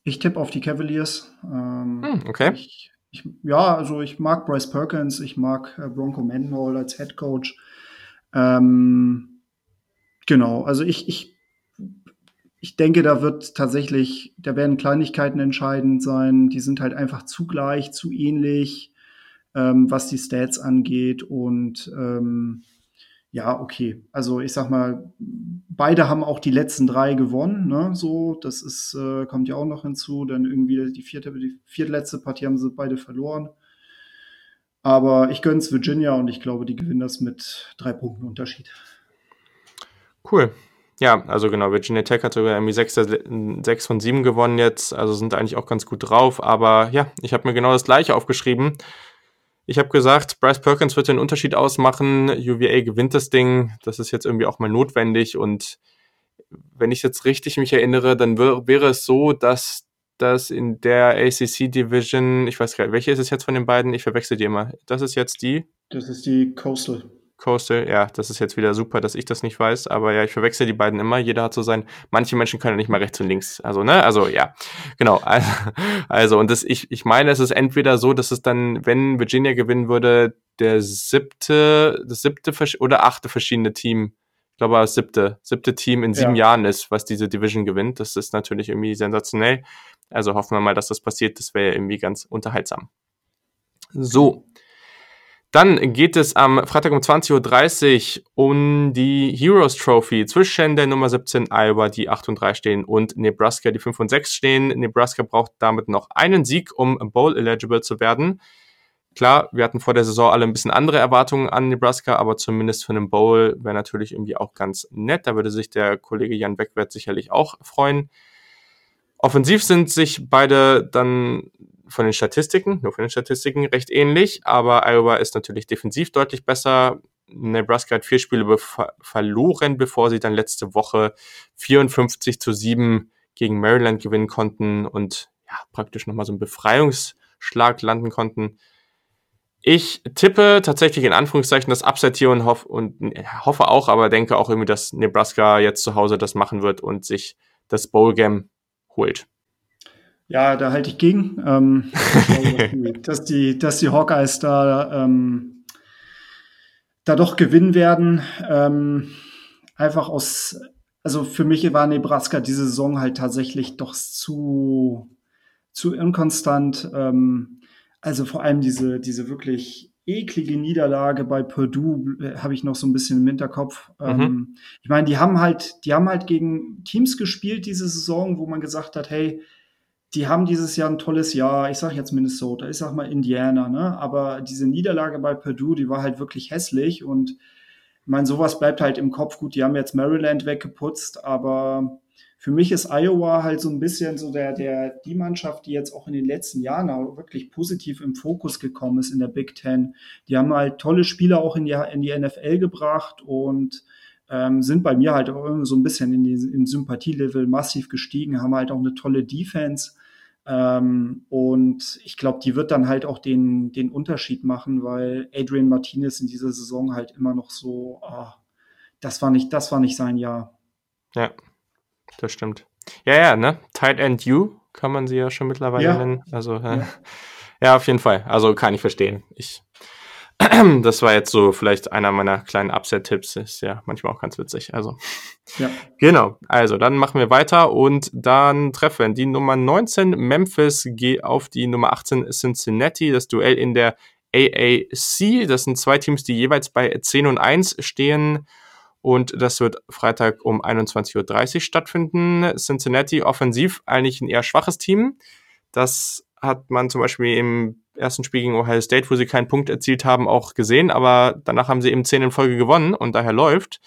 ich tippe auf die Cavaliers. Ähm, hm, okay. Ich, ich, ja, also ich mag Bryce Perkins, ich mag äh, Bronco Mendenhall als Head Coach. Ähm, genau, also ich, ich, ich denke, da wird tatsächlich, da werden Kleinigkeiten entscheidend sein. Die sind halt einfach zu gleich, zu ähnlich, ähm, was die Stats angeht. Und ähm, ja, okay. Also ich sag mal, beide haben auch die letzten drei gewonnen, ne? So, das ist, äh, kommt ja auch noch hinzu. Dann irgendwie die vierte, die viertletzte Partie haben sie beide verloren. Aber ich gönne es Virginia und ich glaube, die gewinnen das mit drei Punkten Unterschied. Cool. Ja, also genau, Virginia Tech hat sogar irgendwie 6, 6 von 7 gewonnen jetzt, also sind eigentlich auch ganz gut drauf. Aber ja, ich habe mir genau das gleiche aufgeschrieben. Ich habe gesagt, Bryce Perkins wird den Unterschied ausmachen. UVA gewinnt das Ding. Das ist jetzt irgendwie auch mal notwendig. Und wenn ich jetzt richtig mich erinnere, dann wäre es so, dass das in der ACC Division, ich weiß gar nicht, welche ist es jetzt von den beiden? Ich verwechsel die immer. Das ist jetzt die? Das ist die Coastal. Coastal, ja, das ist jetzt wieder super, dass ich das nicht weiß, aber ja, ich verwechsel die beiden immer. Jeder hat so sein, manche Menschen können nicht mal rechts und links, also, ne, also, ja, genau, *laughs* also, also und das, ich, ich meine, es ist entweder so, dass es dann, wenn Virginia gewinnen würde, der siebte, das siebte oder achte verschiedene Team, ich glaube, das siebte, siebte Team in sieben ja. Jahren ist, was diese Division gewinnt. Das ist natürlich irgendwie sensationell. Also hoffen wir mal, dass das passiert. Das wäre irgendwie ganz unterhaltsam. So. Dann geht es am Freitag um 20.30 Uhr um die Heroes Trophy zwischen der Nummer 17 Iowa, die 8 und 3 stehen, und Nebraska, die 5 und 6 stehen. Nebraska braucht damit noch einen Sieg, um Bowl eligible zu werden. Klar, wir hatten vor der Saison alle ein bisschen andere Erwartungen an Nebraska, aber zumindest für einen Bowl wäre natürlich irgendwie auch ganz nett. Da würde sich der Kollege Jan Beckwert sicherlich auch freuen. Offensiv sind sich beide dann von den Statistiken, nur von den Statistiken, recht ähnlich, aber Iowa ist natürlich defensiv deutlich besser. Nebraska hat vier Spiele be verloren, bevor sie dann letzte Woche 54 zu 7 gegen Maryland gewinnen konnten und ja, praktisch nochmal so einen Befreiungsschlag landen konnten. Ich tippe tatsächlich in Anführungszeichen das Upset hier und, hoff, und hoffe auch, aber denke auch irgendwie, dass Nebraska jetzt zu Hause das machen wird und sich das Bowl-Game holt. Ja, da halte ich gegen. Ähm, *laughs* dass, die, dass die Hawkeyes da, ähm, da doch gewinnen werden. Ähm, einfach aus, also für mich war Nebraska diese Saison halt tatsächlich doch zu, zu inkonstant. Ähm, also vor allem diese, diese wirklich eklige Niederlage bei Purdue äh, habe ich noch so ein bisschen im Hinterkopf. Mhm. Ähm, ich meine, die haben halt, die haben halt gegen Teams gespielt diese Saison, wo man gesagt hat, hey, die haben dieses Jahr ein tolles Jahr. Ich sage jetzt Minnesota, ich sage mal Indiana, ne? Aber diese Niederlage bei Purdue, die war halt wirklich hässlich und ich meine, sowas bleibt halt im Kopf. Gut, die haben jetzt Maryland weggeputzt, aber für mich ist Iowa halt so ein bisschen so der, der, die Mannschaft, die jetzt auch in den letzten Jahren wirklich positiv im Fokus gekommen ist in der Big Ten. Die haben halt tolle Spieler auch in die, in die NFL gebracht und ähm, sind bei mir halt auch so ein bisschen in die, im Sympathielevel massiv gestiegen, haben halt auch eine tolle Defense. Ähm, und ich glaube, die wird dann halt auch den, den Unterschied machen, weil Adrian Martinez in dieser Saison halt immer noch so, oh, das war nicht, das war nicht sein Jahr. Ja, das stimmt. Ja, ja, ne? Tight End You kann man sie ja schon mittlerweile ja. nennen. Also, äh, ja. *laughs* ja, auf jeden Fall. Also kann ich verstehen. Ich *clears throat* das war jetzt so vielleicht einer meiner kleinen Upset-Tipps. Ist ja manchmal auch ganz witzig. Also, ja. Genau. Also, dann machen wir weiter und dann treffen die Nummer 19 Memphis auf die Nummer 18 Cincinnati. Das Duell in der AAC. Das sind zwei Teams, die jeweils bei 10 und 1 stehen. Und das wird Freitag um 21.30 Uhr stattfinden. Cincinnati offensiv eigentlich ein eher schwaches Team. Das hat man zum Beispiel im ersten Spiel gegen Ohio State, wo sie keinen Punkt erzielt haben, auch gesehen, aber danach haben sie eben zehn in Folge gewonnen und daher läuft.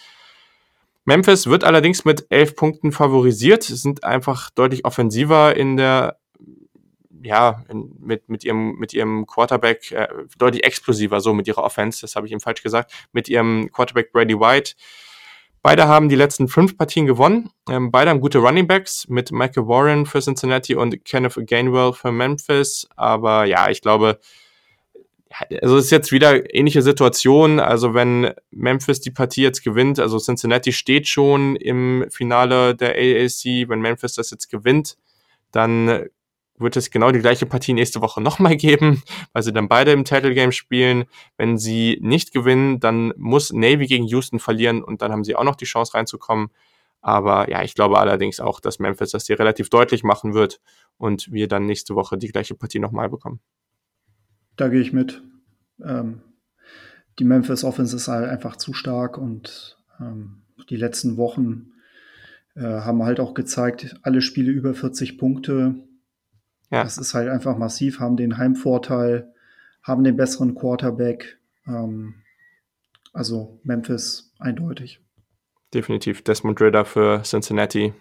Memphis wird allerdings mit elf Punkten favorisiert, sind einfach deutlich offensiver in der, ja, in, mit, mit ihrem, mit ihrem Quarterback, äh, deutlich explosiver so mit ihrer Offense, das habe ich ihm falsch gesagt, mit ihrem Quarterback Brady White Beide haben die letzten fünf Partien gewonnen. Ähm, beide haben gute Running Backs mit Michael Warren für Cincinnati und Kenneth Gainwell für Memphis. Aber ja, ich glaube, also es ist jetzt wieder ähnliche Situation. Also wenn Memphis die Partie jetzt gewinnt, also Cincinnati steht schon im Finale der AAC, wenn Memphis das jetzt gewinnt, dann wird es genau die gleiche Partie nächste Woche nochmal *laughs* geben, weil sie dann beide im Title Game spielen. Wenn sie nicht gewinnen, dann muss Navy gegen Houston verlieren und dann haben sie auch noch die Chance reinzukommen. Aber ja, ich glaube allerdings auch, dass Memphis das hier relativ deutlich machen wird und wir dann nächste Woche die gleiche Partie nochmal bekommen. Da gehe ich mit. Ähm, die Memphis Offense ist halt einfach zu stark und ähm, die letzten Wochen äh, haben halt auch gezeigt, alle Spiele über 40 Punkte ja. Das ist halt einfach massiv, haben den Heimvorteil, haben den besseren Quarterback. Ähm, also Memphis eindeutig. Definitiv. Desmond Ritter für Cincinnati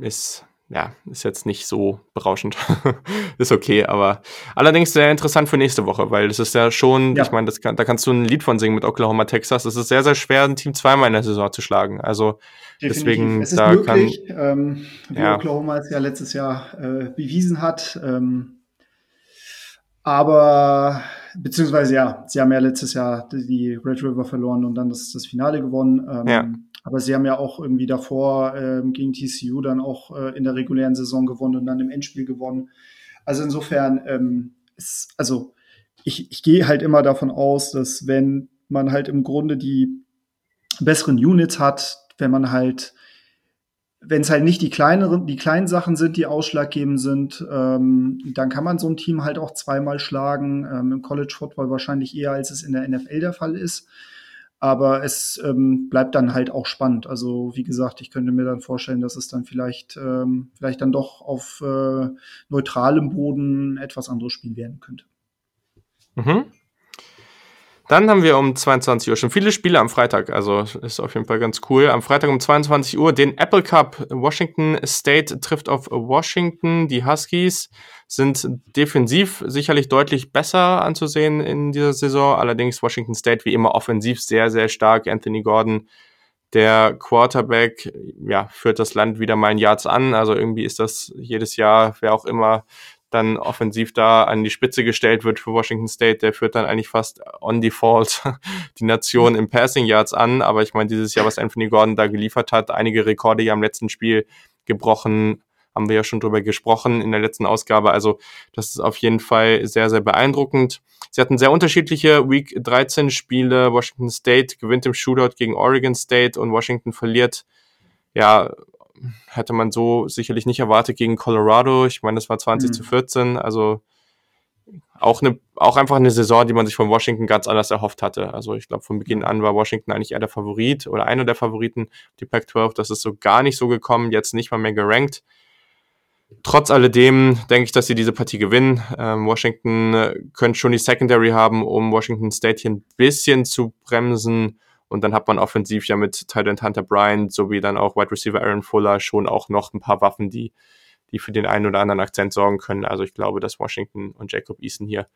ist ja, ist jetzt nicht so berauschend. *laughs* ist okay, aber allerdings sehr interessant für nächste Woche, weil das ist ja schon, ja. ich meine, kann, da kannst du ein Lied von singen mit Oklahoma, Texas. Es ist sehr, sehr schwer, ein Team zweimal in der Saison zu schlagen. Also Definitiv. deswegen, es ist da möglich, kann, ähm, wie ja. Oklahoma es ja letztes Jahr äh, bewiesen hat. Ähm, aber beziehungsweise ja, sie haben ja letztes Jahr die Red River verloren und dann das, das Finale gewonnen. Ähm, ja. Aber sie haben ja auch irgendwie davor ähm, gegen TCU dann auch äh, in der regulären Saison gewonnen und dann im Endspiel gewonnen. Also insofern, ähm, ist, also ich, ich gehe halt immer davon aus, dass wenn man halt im Grunde die besseren Units hat, wenn man halt, wenn es halt nicht die kleineren, die kleinen Sachen sind, die ausschlaggebend sind, ähm, dann kann man so ein Team halt auch zweimal schlagen. Ähm, Im College Football wahrscheinlich eher, als es in der NFL der Fall ist. Aber es ähm, bleibt dann halt auch spannend. Also wie gesagt, ich könnte mir dann vorstellen, dass es dann vielleicht, ähm, vielleicht dann doch auf äh, neutralem Boden etwas anderes Spiel werden könnte. Mhm. Dann haben wir um 22 Uhr schon viele Spiele am Freitag, also ist auf jeden Fall ganz cool. Am Freitag um 22 Uhr den Apple Cup. Washington State trifft auf Washington. Die Huskies sind defensiv sicherlich deutlich besser anzusehen in dieser Saison. Allerdings Washington State wie immer offensiv sehr, sehr stark. Anthony Gordon, der Quarterback, ja, führt das Land wieder mal in Yards an. Also irgendwie ist das jedes Jahr, wer auch immer dann offensiv da an die Spitze gestellt wird für Washington State, der führt dann eigentlich fast on default *laughs* die Nation im Passing Yards an. Aber ich meine, dieses Jahr, was Anthony Gordon da geliefert hat, einige Rekorde ja im letzten Spiel gebrochen, haben wir ja schon drüber gesprochen in der letzten Ausgabe. Also das ist auf jeden Fall sehr, sehr beeindruckend. Sie hatten sehr unterschiedliche Week 13 Spiele. Washington State gewinnt im Shootout gegen Oregon State und Washington verliert ja hätte man so sicherlich nicht erwartet gegen Colorado. Ich meine, das war 20 mhm. zu 14, also auch, eine, auch einfach eine Saison, die man sich von Washington ganz anders erhofft hatte. Also ich glaube, von Beginn an war Washington eigentlich eher der Favorit oder einer der Favoriten, die Pac-12. Das ist so gar nicht so gekommen, jetzt nicht mal mehr gerankt. Trotz alledem denke ich, dass sie diese Partie gewinnen. Ähm, Washington äh, könnte schon die Secondary haben, um Washington State hier ein bisschen zu bremsen. Und dann hat man offensiv ja mit Titan Hunter Bryant sowie dann auch Wide Receiver Aaron Fuller schon auch noch ein paar Waffen, die, die für den einen oder anderen Akzent sorgen können. Also ich glaube, dass Washington und Jacob Eason hier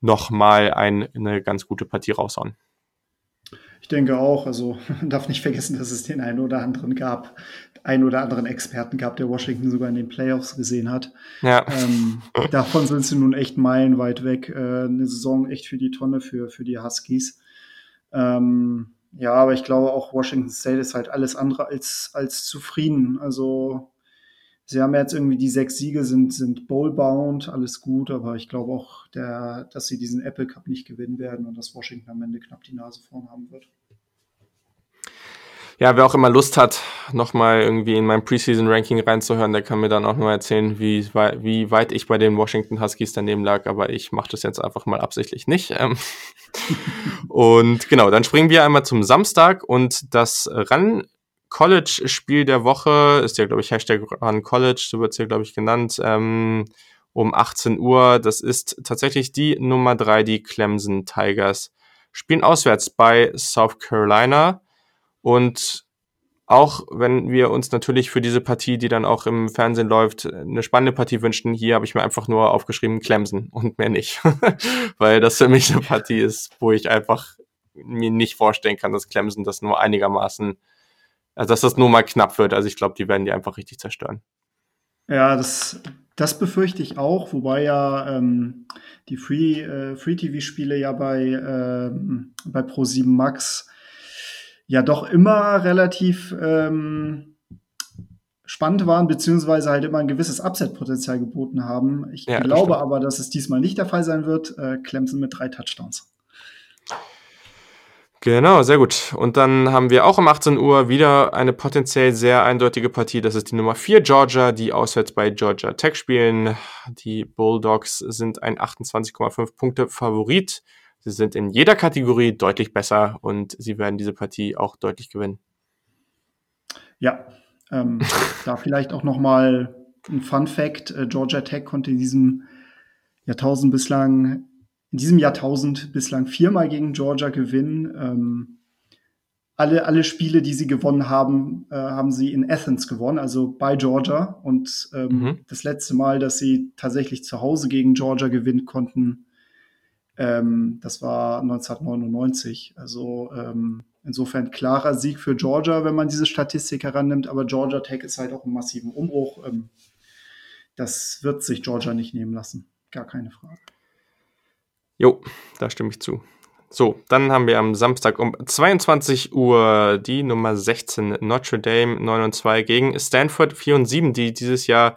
nochmal ein, eine ganz gute Partie raushauen. Ich denke auch, also man darf nicht vergessen, dass es den einen oder anderen gab, einen oder anderen Experten gab, der Washington sogar in den Playoffs gesehen hat. Ja. Ähm, *laughs* davon sind sie nun echt meilenweit weg. Äh, eine Saison echt für die Tonne für, für die Huskies. Ähm, ja, aber ich glaube auch Washington State ist halt alles andere als, als zufrieden. Also sie haben jetzt irgendwie die sechs Siege, sind, sind bowl-bound, alles gut, aber ich glaube auch, der, dass sie diesen Apple Cup nicht gewinnen werden und dass Washington am Ende knapp die Nase vorn haben wird ja, wer auch immer Lust hat, nochmal irgendwie in mein Preseason-Ranking reinzuhören, der kann mir dann auch nochmal erzählen, wie, wie weit ich bei den Washington Huskies daneben lag, aber ich mache das jetzt einfach mal absichtlich nicht. Ähm. *laughs* und genau, dann springen wir einmal zum Samstag und das Run College-Spiel der Woche ist ja, glaube ich, Hashtag Run College, so wird es ja, glaube ich, genannt, ähm, um 18 Uhr. Das ist tatsächlich die Nummer drei, die Clemson Tigers. Spielen auswärts bei South Carolina. Und auch wenn wir uns natürlich für diese Partie, die dann auch im Fernsehen läuft, eine spannende Partie wünschen, hier habe ich mir einfach nur aufgeschrieben Clemson und mehr nicht. *laughs* Weil das für mich eine Partie ist, wo ich einfach mir nicht vorstellen kann, dass Clemson das nur einigermaßen, also dass das nur mal knapp wird. Also ich glaube, die werden die einfach richtig zerstören. Ja, das, das befürchte ich auch, wobei ja ähm, die Free, äh, Free TV-Spiele ja bei, äh, bei Pro7 Max ja doch immer relativ ähm, spannend waren, beziehungsweise halt immer ein gewisses Upset-Potenzial geboten haben. Ich ja, glaube aber, dass es diesmal nicht der Fall sein wird. Äh, Clemson mit drei Touchdowns. Genau, sehr gut. Und dann haben wir auch um 18 Uhr wieder eine potenziell sehr eindeutige Partie. Das ist die Nummer 4 Georgia, die auswärts bei Georgia Tech spielen. Die Bulldogs sind ein 28,5 Punkte Favorit. Sie sind in jeder Kategorie deutlich besser und sie werden diese Partie auch deutlich gewinnen. Ja, ähm, *laughs* da vielleicht auch noch mal ein Fun Fact: äh, Georgia Tech konnte in diesem Jahrtausend bislang in diesem Jahrtausend bislang viermal gegen Georgia gewinnen. Ähm, alle, alle Spiele, die sie gewonnen haben, äh, haben sie in Athens gewonnen, also bei Georgia. Und ähm, mhm. das letzte Mal, dass sie tatsächlich zu Hause gegen Georgia gewinnen konnten, ähm, das war 1999. Also ähm, insofern klarer Sieg für Georgia, wenn man diese Statistik herannimmt. Aber Georgia Tech ist halt auch im massiven Umbruch. Ähm, das wird sich Georgia nicht nehmen lassen. Gar keine Frage. Jo, da stimme ich zu. So, dann haben wir am Samstag um 22 Uhr die Nummer 16 Notre Dame 9 und 2 gegen Stanford 4 und 7, die dieses Jahr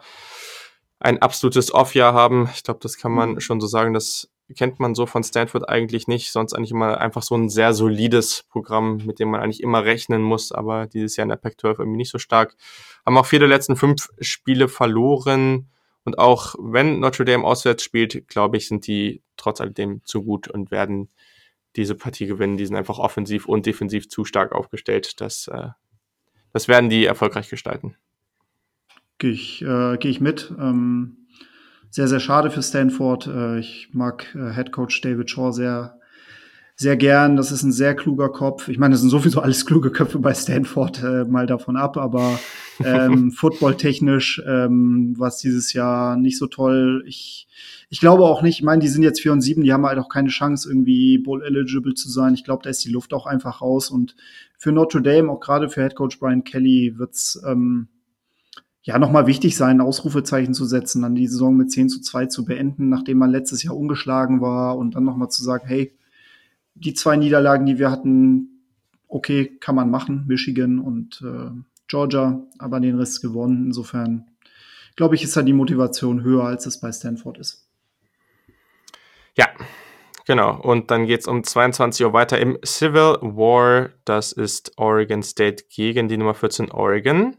ein absolutes Off-Jahr haben. Ich glaube, das kann man mhm. schon so sagen. Das kennt man so von Stanford eigentlich nicht. Sonst eigentlich immer einfach so ein sehr solides Programm, mit dem man eigentlich immer rechnen muss. Aber dieses Jahr in der Pac-12 irgendwie nicht so stark. Haben auch vier der letzten fünf Spiele verloren. Und auch wenn Notre Dame auswärts spielt, glaube ich, sind die trotz alledem zu gut und werden diese Partie gewinnen. Die sind einfach offensiv und defensiv zu stark aufgestellt. Das, äh, das werden die erfolgreich gestalten. Gehe ich, äh, geh ich mit. Ähm, sehr, sehr schade für Stanford. Äh, ich mag äh, Head Coach David Shaw sehr, sehr gern. Das ist ein sehr kluger Kopf. Ich meine, das sind sowieso alles kluge Köpfe bei Stanford, äh, mal davon ab, aber ähm, *laughs* footballtechnisch ähm, war es dieses Jahr nicht so toll. Ich, ich glaube auch nicht, ich meine, die sind jetzt 4 und 7, die haben halt auch keine Chance, irgendwie Bowl-eligible zu sein. Ich glaube, da ist die Luft auch einfach raus. Und für Notre Dame, auch gerade für Head Coach Brian Kelly, wird's ähm, ja nochmal wichtig sein, Ausrufezeichen zu setzen, dann die Saison mit 10 zu 2 zu beenden, nachdem man letztes Jahr ungeschlagen war und dann nochmal zu sagen, hey, die zwei Niederlagen, die wir hatten, okay, kann man machen, Michigan und äh, Georgia, aber den Rest gewonnen. Insofern glaube ich, ist da die Motivation höher, als es bei Stanford ist. Ja, genau. Und dann geht es um 22 Uhr weiter im Civil War. Das ist Oregon State gegen die Nummer 14 Oregon.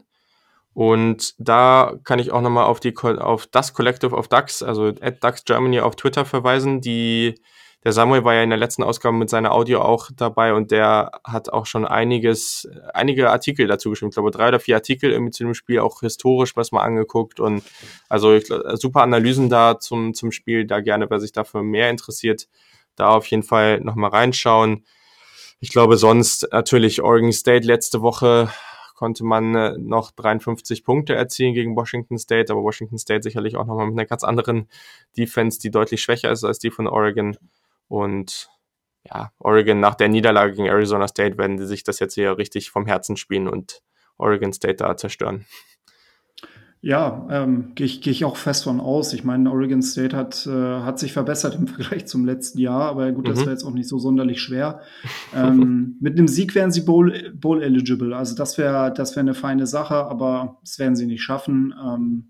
Und da kann ich auch nochmal auf, auf das Collective of Ducks, also at Ducks Germany auf Twitter verweisen, die der Samuel war ja in der letzten Ausgabe mit seiner Audio auch dabei und der hat auch schon einiges, einige Artikel dazu geschrieben. Ich glaube, drei oder vier Artikel irgendwie zu dem Spiel, auch historisch was mal angeguckt und also ich, super Analysen da zum, zum Spiel. Da gerne, wer sich dafür mehr interessiert, da auf jeden Fall nochmal reinschauen. Ich glaube, sonst natürlich Oregon State letzte Woche konnte man äh, noch 53 Punkte erzielen gegen Washington State, aber Washington State sicherlich auch nochmal mit einer ganz anderen Defense, die deutlich schwächer ist als die von Oregon. Und ja, Oregon nach der Niederlage gegen Arizona State werden sie sich das jetzt hier richtig vom Herzen spielen und Oregon State da zerstören. Ja, ähm, gehe ich, geh ich auch fest von aus. Ich meine, Oregon State hat, äh, hat sich verbessert im *laughs* Vergleich zum letzten Jahr, aber gut, das mhm. wäre jetzt auch nicht so sonderlich schwer. *laughs* ähm, mit einem Sieg wären sie Bowl, Bowl eligible. Also das wäre das wäre eine feine Sache, aber das werden sie nicht schaffen. Ähm,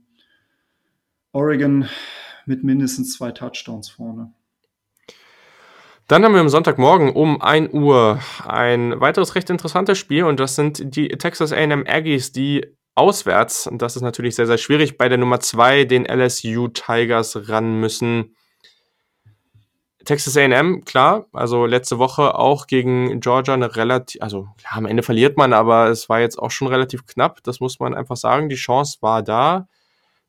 Oregon mit mindestens zwei Touchdowns vorne. Dann haben wir am Sonntagmorgen um 1 Uhr ein weiteres recht interessantes Spiel und das sind die Texas AM Aggies, die auswärts, und das ist natürlich sehr, sehr schwierig, bei der Nummer 2 den LSU Tigers ran müssen. Texas AM, klar, also letzte Woche auch gegen Georgia eine relativ, also ja, am Ende verliert man, aber es war jetzt auch schon relativ knapp, das muss man einfach sagen. Die Chance war da.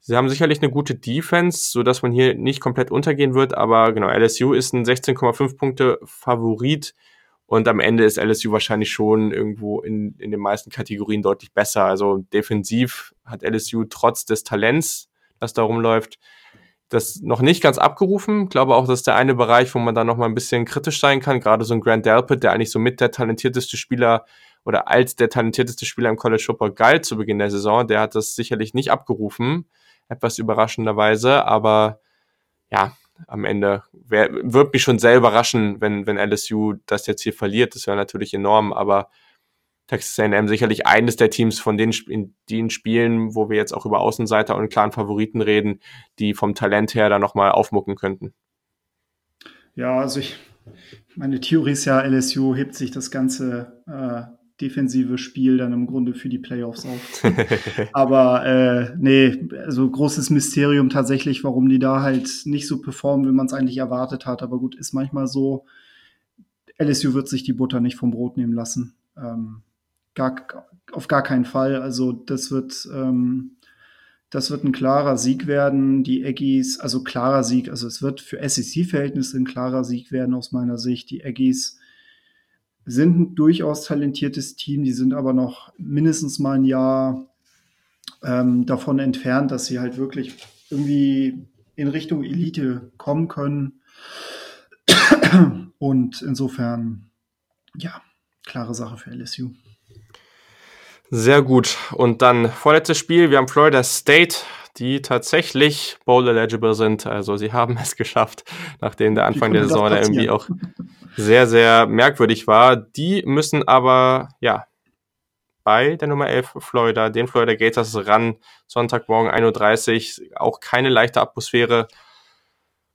Sie haben sicherlich eine gute Defense, so dass man hier nicht komplett untergehen wird, aber genau, LSU ist ein 16,5 Punkte Favorit und am Ende ist LSU wahrscheinlich schon irgendwo in, in den meisten Kategorien deutlich besser. Also defensiv hat LSU trotz des Talents, das da rumläuft, das noch nicht ganz abgerufen. Ich glaube auch, das ist der eine Bereich, wo man da noch mal ein bisschen kritisch sein kann. Gerade so ein Grant Delpit, der eigentlich so mit der talentierteste Spieler oder als der talentierteste Spieler im College Football galt zu Beginn der Saison, der hat das sicherlich nicht abgerufen etwas überraschenderweise, aber ja, am Ende wär, wird mich schon sehr überraschen, wenn, wenn LSU das jetzt hier verliert. Das wäre natürlich enorm, aber Texas A&M sicherlich eines der Teams von den, in den Spielen, wo wir jetzt auch über Außenseiter und klaren Favoriten reden, die vom Talent her da nochmal aufmucken könnten. Ja, also ich, meine Theorie ist ja, LSU hebt sich das Ganze äh, defensive Spiel dann im Grunde für die Playoffs auf. *laughs* Aber äh, nee, also großes Mysterium tatsächlich, warum die da halt nicht so performen, wie man es eigentlich erwartet hat. Aber gut, ist manchmal so. LSU wird sich die Butter nicht vom Brot nehmen lassen. Ähm, gar, auf gar keinen Fall. Also das wird ähm, das wird ein klarer Sieg werden. Die Aggies, also klarer Sieg, also es wird für SEC-Verhältnisse ein klarer Sieg werden aus meiner Sicht. Die Aggies sind ein durchaus talentiertes Team, die sind aber noch mindestens mal ein Jahr ähm, davon entfernt, dass sie halt wirklich irgendwie in Richtung Elite kommen können. *clears throat* Und insofern, ja, klare Sache für LSU. Sehr gut. Und dann vorletztes Spiel. Wir haben Florida State, die tatsächlich Bowl eligible sind. Also sie haben *laughs* es geschafft, nachdem der Anfang der Saison irgendwie auch sehr, sehr merkwürdig war. Die müssen aber, ja, bei der Nummer 11 Florida, den Florida Gators ran. Sonntagmorgen 1.30 Uhr. Auch keine leichte Atmosphäre.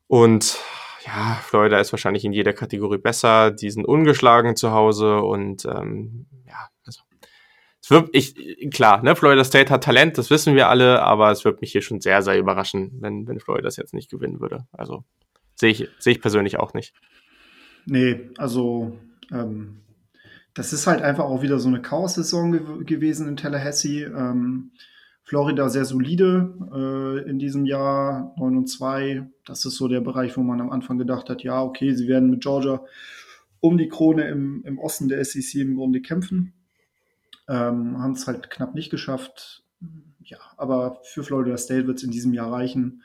Und ja, Florida ist wahrscheinlich in jeder Kategorie besser. Die sind ungeschlagen zu Hause und ähm, ja, es wird ich klar, ne, Florida State hat Talent, das wissen wir alle, aber es wird mich hier schon sehr sehr überraschen, wenn wenn Florida das jetzt nicht gewinnen würde. Also sehe ich sehe ich persönlich auch nicht. Nee, also ähm, das ist halt einfach auch wieder so eine Chaos-Saison ge gewesen in Tallahassee. Ähm, Florida sehr solide äh, in diesem Jahr, 9 und 2. Das ist so der Bereich, wo man am Anfang gedacht hat, ja, okay, sie werden mit Georgia um die Krone im, im Osten der SEC im Grunde kämpfen. Ähm, Haben es halt knapp nicht geschafft. Ja, aber für Florida State wird es in diesem Jahr reichen.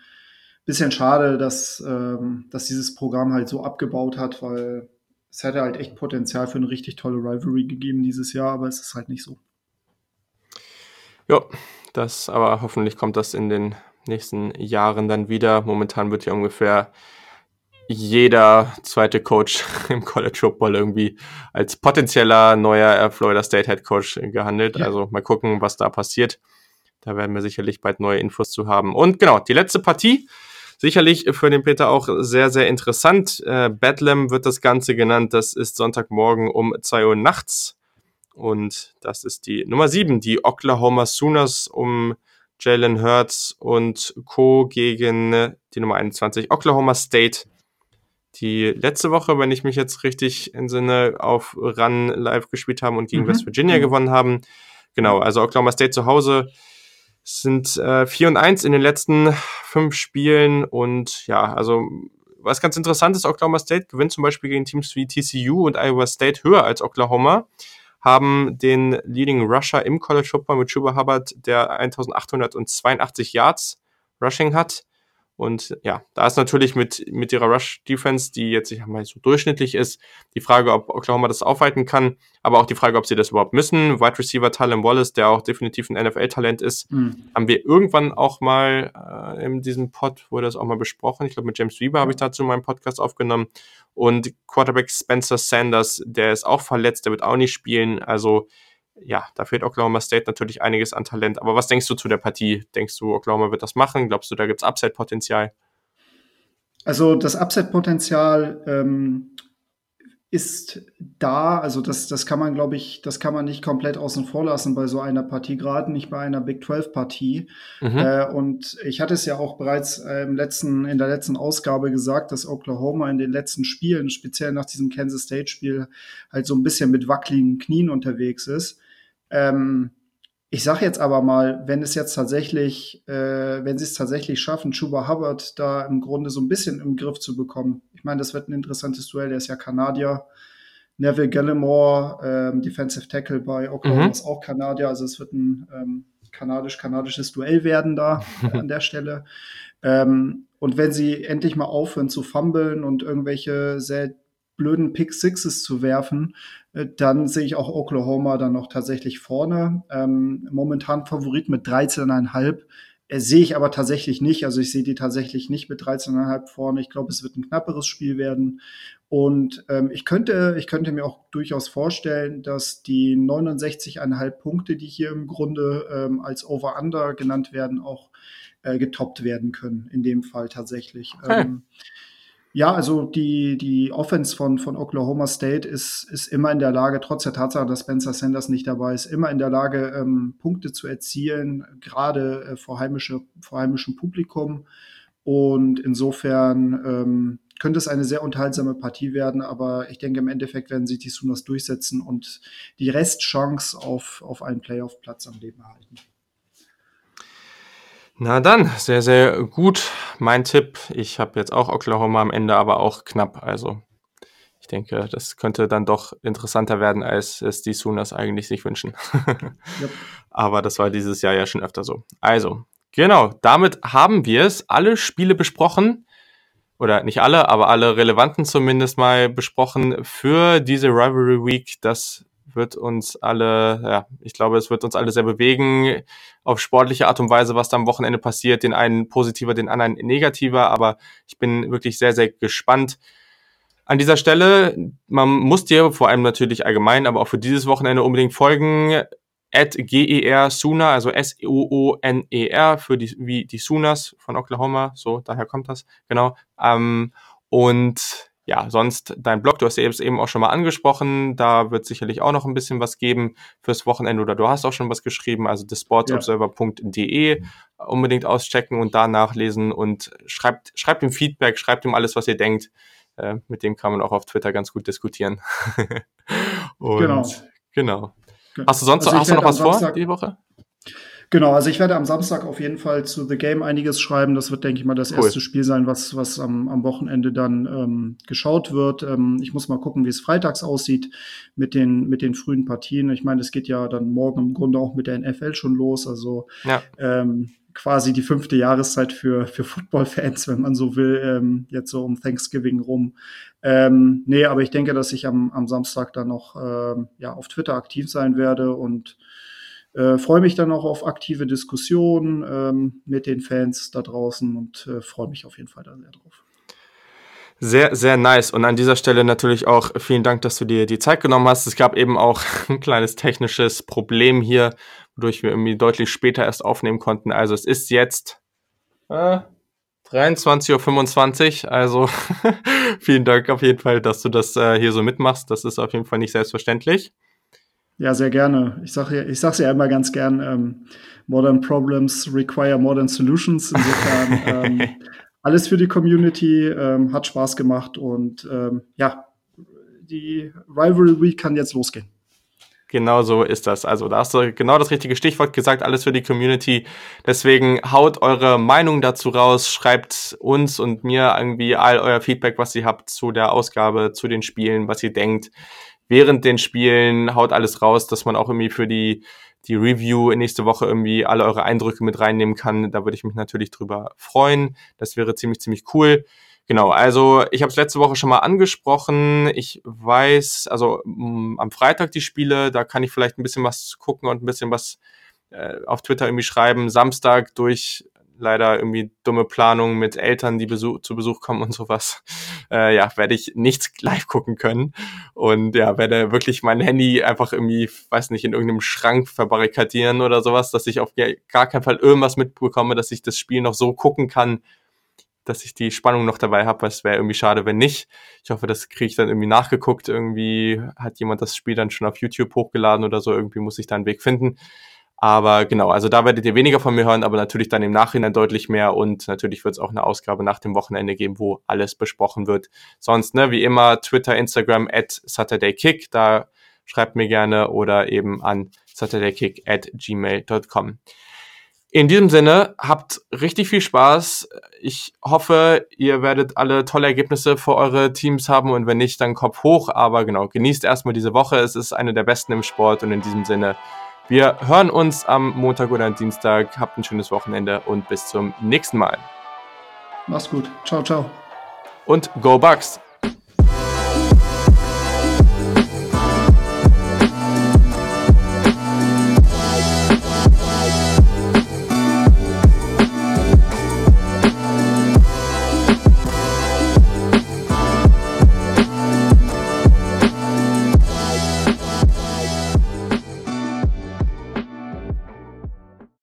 Bisschen schade, dass, ähm, dass dieses Programm halt so abgebaut hat, weil es hätte halt echt Potenzial für eine richtig tolle Rivalry gegeben dieses Jahr, aber es ist halt nicht so. Ja, das, aber hoffentlich kommt das in den nächsten Jahren dann wieder. Momentan wird ja ungefähr jeder zweite Coach *laughs* im College Football irgendwie als potenzieller neuer Florida State Head Coach gehandelt. Ja. Also mal gucken, was da passiert. Da werden wir sicherlich bald neue Infos zu haben. Und genau, die letzte Partie, sicherlich für den Peter auch sehr, sehr interessant. Äh, Bedlam wird das Ganze genannt. Das ist Sonntagmorgen um zwei Uhr nachts. Und das ist die Nummer 7, die Oklahoma Sooners um Jalen Hurts und Co. gegen die Nummer 21, Oklahoma State. Die letzte Woche, wenn ich mich jetzt richtig entsinne, auf Run live gespielt haben und gegen mhm. West Virginia mhm. gewonnen haben. Genau, also Oklahoma State zu Hause sind äh, 4 und 1 in den letzten fünf Spielen und ja, also was ganz interessant ist, Oklahoma State gewinnt zum Beispiel gegen Teams wie TCU und Iowa State höher als Oklahoma haben den Leading Rusher im College Football mit Chuba Hubbard, der 1882 Yards Rushing hat. Und ja, da ist natürlich mit, mit ihrer Rush-Defense, die jetzt ich mal so durchschnittlich ist, die Frage, ob Oklahoma das aufhalten kann, aber auch die Frage, ob sie das überhaupt müssen. Wide Receiver Talon Wallace, der auch definitiv ein NFL-Talent ist, mhm. haben wir irgendwann auch mal äh, in diesem Pod, wurde das auch mal besprochen. Ich glaube, mit James Weber habe ich dazu meinen Podcast aufgenommen. Und Quarterback Spencer Sanders, der ist auch verletzt, der wird auch nicht spielen. Also ja, da fehlt Oklahoma State natürlich einiges an Talent. Aber was denkst du zu der Partie? Denkst du, Oklahoma wird das machen? Glaubst du, da gibt es Upside-Potenzial? Also das Upside-Potenzial ähm, ist da, also das, das kann man, glaube ich, das kann man nicht komplett außen vor lassen bei so einer Partie, gerade nicht bei einer Big 12 Partie. Mhm. Äh, und ich hatte es ja auch bereits äh, im letzten, in der letzten Ausgabe gesagt, dass Oklahoma in den letzten Spielen, speziell nach diesem Kansas State Spiel, halt so ein bisschen mit wackeligen Knien unterwegs ist. Ähm, ich sage jetzt aber mal, wenn es jetzt tatsächlich, äh, wenn sie es tatsächlich schaffen, Chuba Hubbard da im Grunde so ein bisschen im Griff zu bekommen. Ich meine, das wird ein interessantes Duell. Der ist ja Kanadier. Neville Gallimore, ähm, Defensive Tackle bei Oklahoma, mhm. ist auch Kanadier. Also es wird ein ähm, kanadisch-kanadisches Duell werden da *laughs* an der Stelle. Ähm, und wenn sie endlich mal aufhören zu fummeln und irgendwelche sehr blöden Pick Sixes zu werfen, dann sehe ich auch Oklahoma dann noch tatsächlich vorne. Ähm, momentan Favorit mit 13,5. Äh, sehe ich aber tatsächlich nicht. Also ich sehe die tatsächlich nicht mit 13,5 vorne. Ich glaube, es wird ein knapperes Spiel werden. Und ähm, ich, könnte, ich könnte mir auch durchaus vorstellen, dass die 69,5 Punkte, die hier im Grunde ähm, als Over-Under genannt werden, auch äh, getoppt werden können. In dem Fall tatsächlich. Okay. Ähm, ja, also die, die Offense von, von Oklahoma State ist, ist immer in der Lage, trotz der Tatsache, dass Spencer Sanders nicht dabei ist, immer in der Lage, ähm, Punkte zu erzielen, gerade äh, vor, heimische, vor heimischem Publikum. Und insofern ähm, könnte es eine sehr unterhaltsame Partie werden, aber ich denke, im Endeffekt werden sich die Sooners durchsetzen und die Restchance auf, auf einen Playoff-Platz am Leben erhalten. Na dann, sehr, sehr gut. Mein Tipp, ich habe jetzt auch Oklahoma am Ende, aber auch knapp. Also ich denke, das könnte dann doch interessanter werden, als es die Sooners eigentlich sich wünschen. *laughs* yep. Aber das war dieses Jahr ja schon öfter so. Also, genau, damit haben wir es. Alle Spiele besprochen. Oder nicht alle, aber alle relevanten zumindest mal besprochen für diese Rivalry Week. Das wird uns alle, ja, ich glaube, es wird uns alle sehr bewegen, auf sportliche Art und Weise, was da am Wochenende passiert, den einen positiver, den anderen negativer, aber ich bin wirklich sehr, sehr gespannt. An dieser Stelle, man muss dir vor allem natürlich allgemein, aber auch für dieses Wochenende unbedingt folgen, at GER Sooner, also S-O-O-N-E-R für die, wie die Sooners von Oklahoma, so, daher kommt das, genau. Ähm, und ja, sonst dein Blog, du hast es eben auch schon mal angesprochen, da wird sicherlich auch noch ein bisschen was geben fürs Wochenende oder du hast auch schon was geschrieben, also thesportsobserver.de unbedingt auschecken und da nachlesen und schreibt, schreibt ihm Feedback, schreibt ihm alles, was ihr denkt. Äh, mit dem kann man auch auf Twitter ganz gut diskutieren. *laughs* und genau. genau. Hast du sonst also hast du noch was vor die Woche? Genau, also ich werde am Samstag auf jeden Fall zu The Game einiges schreiben. Das wird, denke ich mal, das cool. erste Spiel sein, was, was am, am Wochenende dann ähm, geschaut wird. Ähm, ich muss mal gucken, wie es freitags aussieht mit den, mit den frühen Partien. Ich meine, es geht ja dann morgen im Grunde auch mit der NFL schon los. Also ja. ähm, quasi die fünfte Jahreszeit für, für Football-Fans, wenn man so will, ähm, jetzt so um Thanksgiving rum. Ähm, nee, aber ich denke, dass ich am, am Samstag dann noch ähm, ja, auf Twitter aktiv sein werde und äh, freue mich dann auch auf aktive Diskussionen ähm, mit den Fans da draußen und äh, freue mich auf jeden Fall da sehr drauf. Sehr, sehr nice. Und an dieser Stelle natürlich auch vielen Dank, dass du dir die Zeit genommen hast. Es gab eben auch *laughs* ein kleines technisches Problem hier, wodurch wir irgendwie deutlich später erst aufnehmen konnten. Also es ist jetzt äh, 23.25 Uhr. Also *laughs* vielen Dank auf jeden Fall, dass du das äh, hier so mitmachst. Das ist auf jeden Fall nicht selbstverständlich. Ja, sehr gerne. Ich sage ich sag's ja immer ganz gern, ähm, Modern Problems require Modern Solutions. Insofern *laughs* ähm, alles für die Community, ähm, hat Spaß gemacht und ähm, ja, die Rivalry Week kann jetzt losgehen. Genau so ist das. Also da hast du genau das richtige Stichwort gesagt, alles für die Community. Deswegen haut eure Meinung dazu raus, schreibt uns und mir irgendwie all euer Feedback, was ihr habt zu der Ausgabe, zu den Spielen, was ihr denkt während den Spielen, haut alles raus, dass man auch irgendwie für die, die Review nächste Woche irgendwie alle eure Eindrücke mit reinnehmen kann. Da würde ich mich natürlich drüber freuen. Das wäre ziemlich, ziemlich cool. Genau, also ich habe es letzte Woche schon mal angesprochen. Ich weiß, also mh, mm, am Freitag die Spiele, da kann ich vielleicht ein bisschen was gucken und ein bisschen was äh, auf Twitter irgendwie schreiben. Samstag durch leider irgendwie dumme Planung mit Eltern, die Besuch, zu Besuch kommen und sowas, *laughs* äh, ja, werde ich nichts live gucken können. Und ja, werde wirklich mein Handy einfach irgendwie, weiß nicht, in irgendeinem Schrank verbarrikadieren oder sowas, dass ich auf gar keinen Fall irgendwas mitbekomme, dass ich das Spiel noch so gucken kann, dass ich die Spannung noch dabei habe, es wäre irgendwie schade, wenn nicht. Ich hoffe, das kriege ich dann irgendwie nachgeguckt. Irgendwie hat jemand das Spiel dann schon auf YouTube hochgeladen oder so. Irgendwie muss ich da einen Weg finden. Aber genau, also da werdet ihr weniger von mir hören, aber natürlich dann im Nachhinein deutlich mehr und natürlich wird es auch eine Ausgabe nach dem Wochenende geben, wo alles besprochen wird. Sonst, ne, wie immer, Twitter, Instagram at SaturdayKick, da schreibt mir gerne oder eben an saturdaykick at gmail.com. In diesem Sinne, habt richtig viel Spaß. Ich hoffe, ihr werdet alle tolle Ergebnisse für eure Teams haben und wenn nicht, dann Kopf hoch. Aber genau, genießt erstmal diese Woche. Es ist eine der besten im Sport und in diesem Sinne, wir hören uns am Montag oder am Dienstag. Habt ein schönes Wochenende und bis zum nächsten Mal. Mach's gut. Ciao, ciao. Und Go Bucks!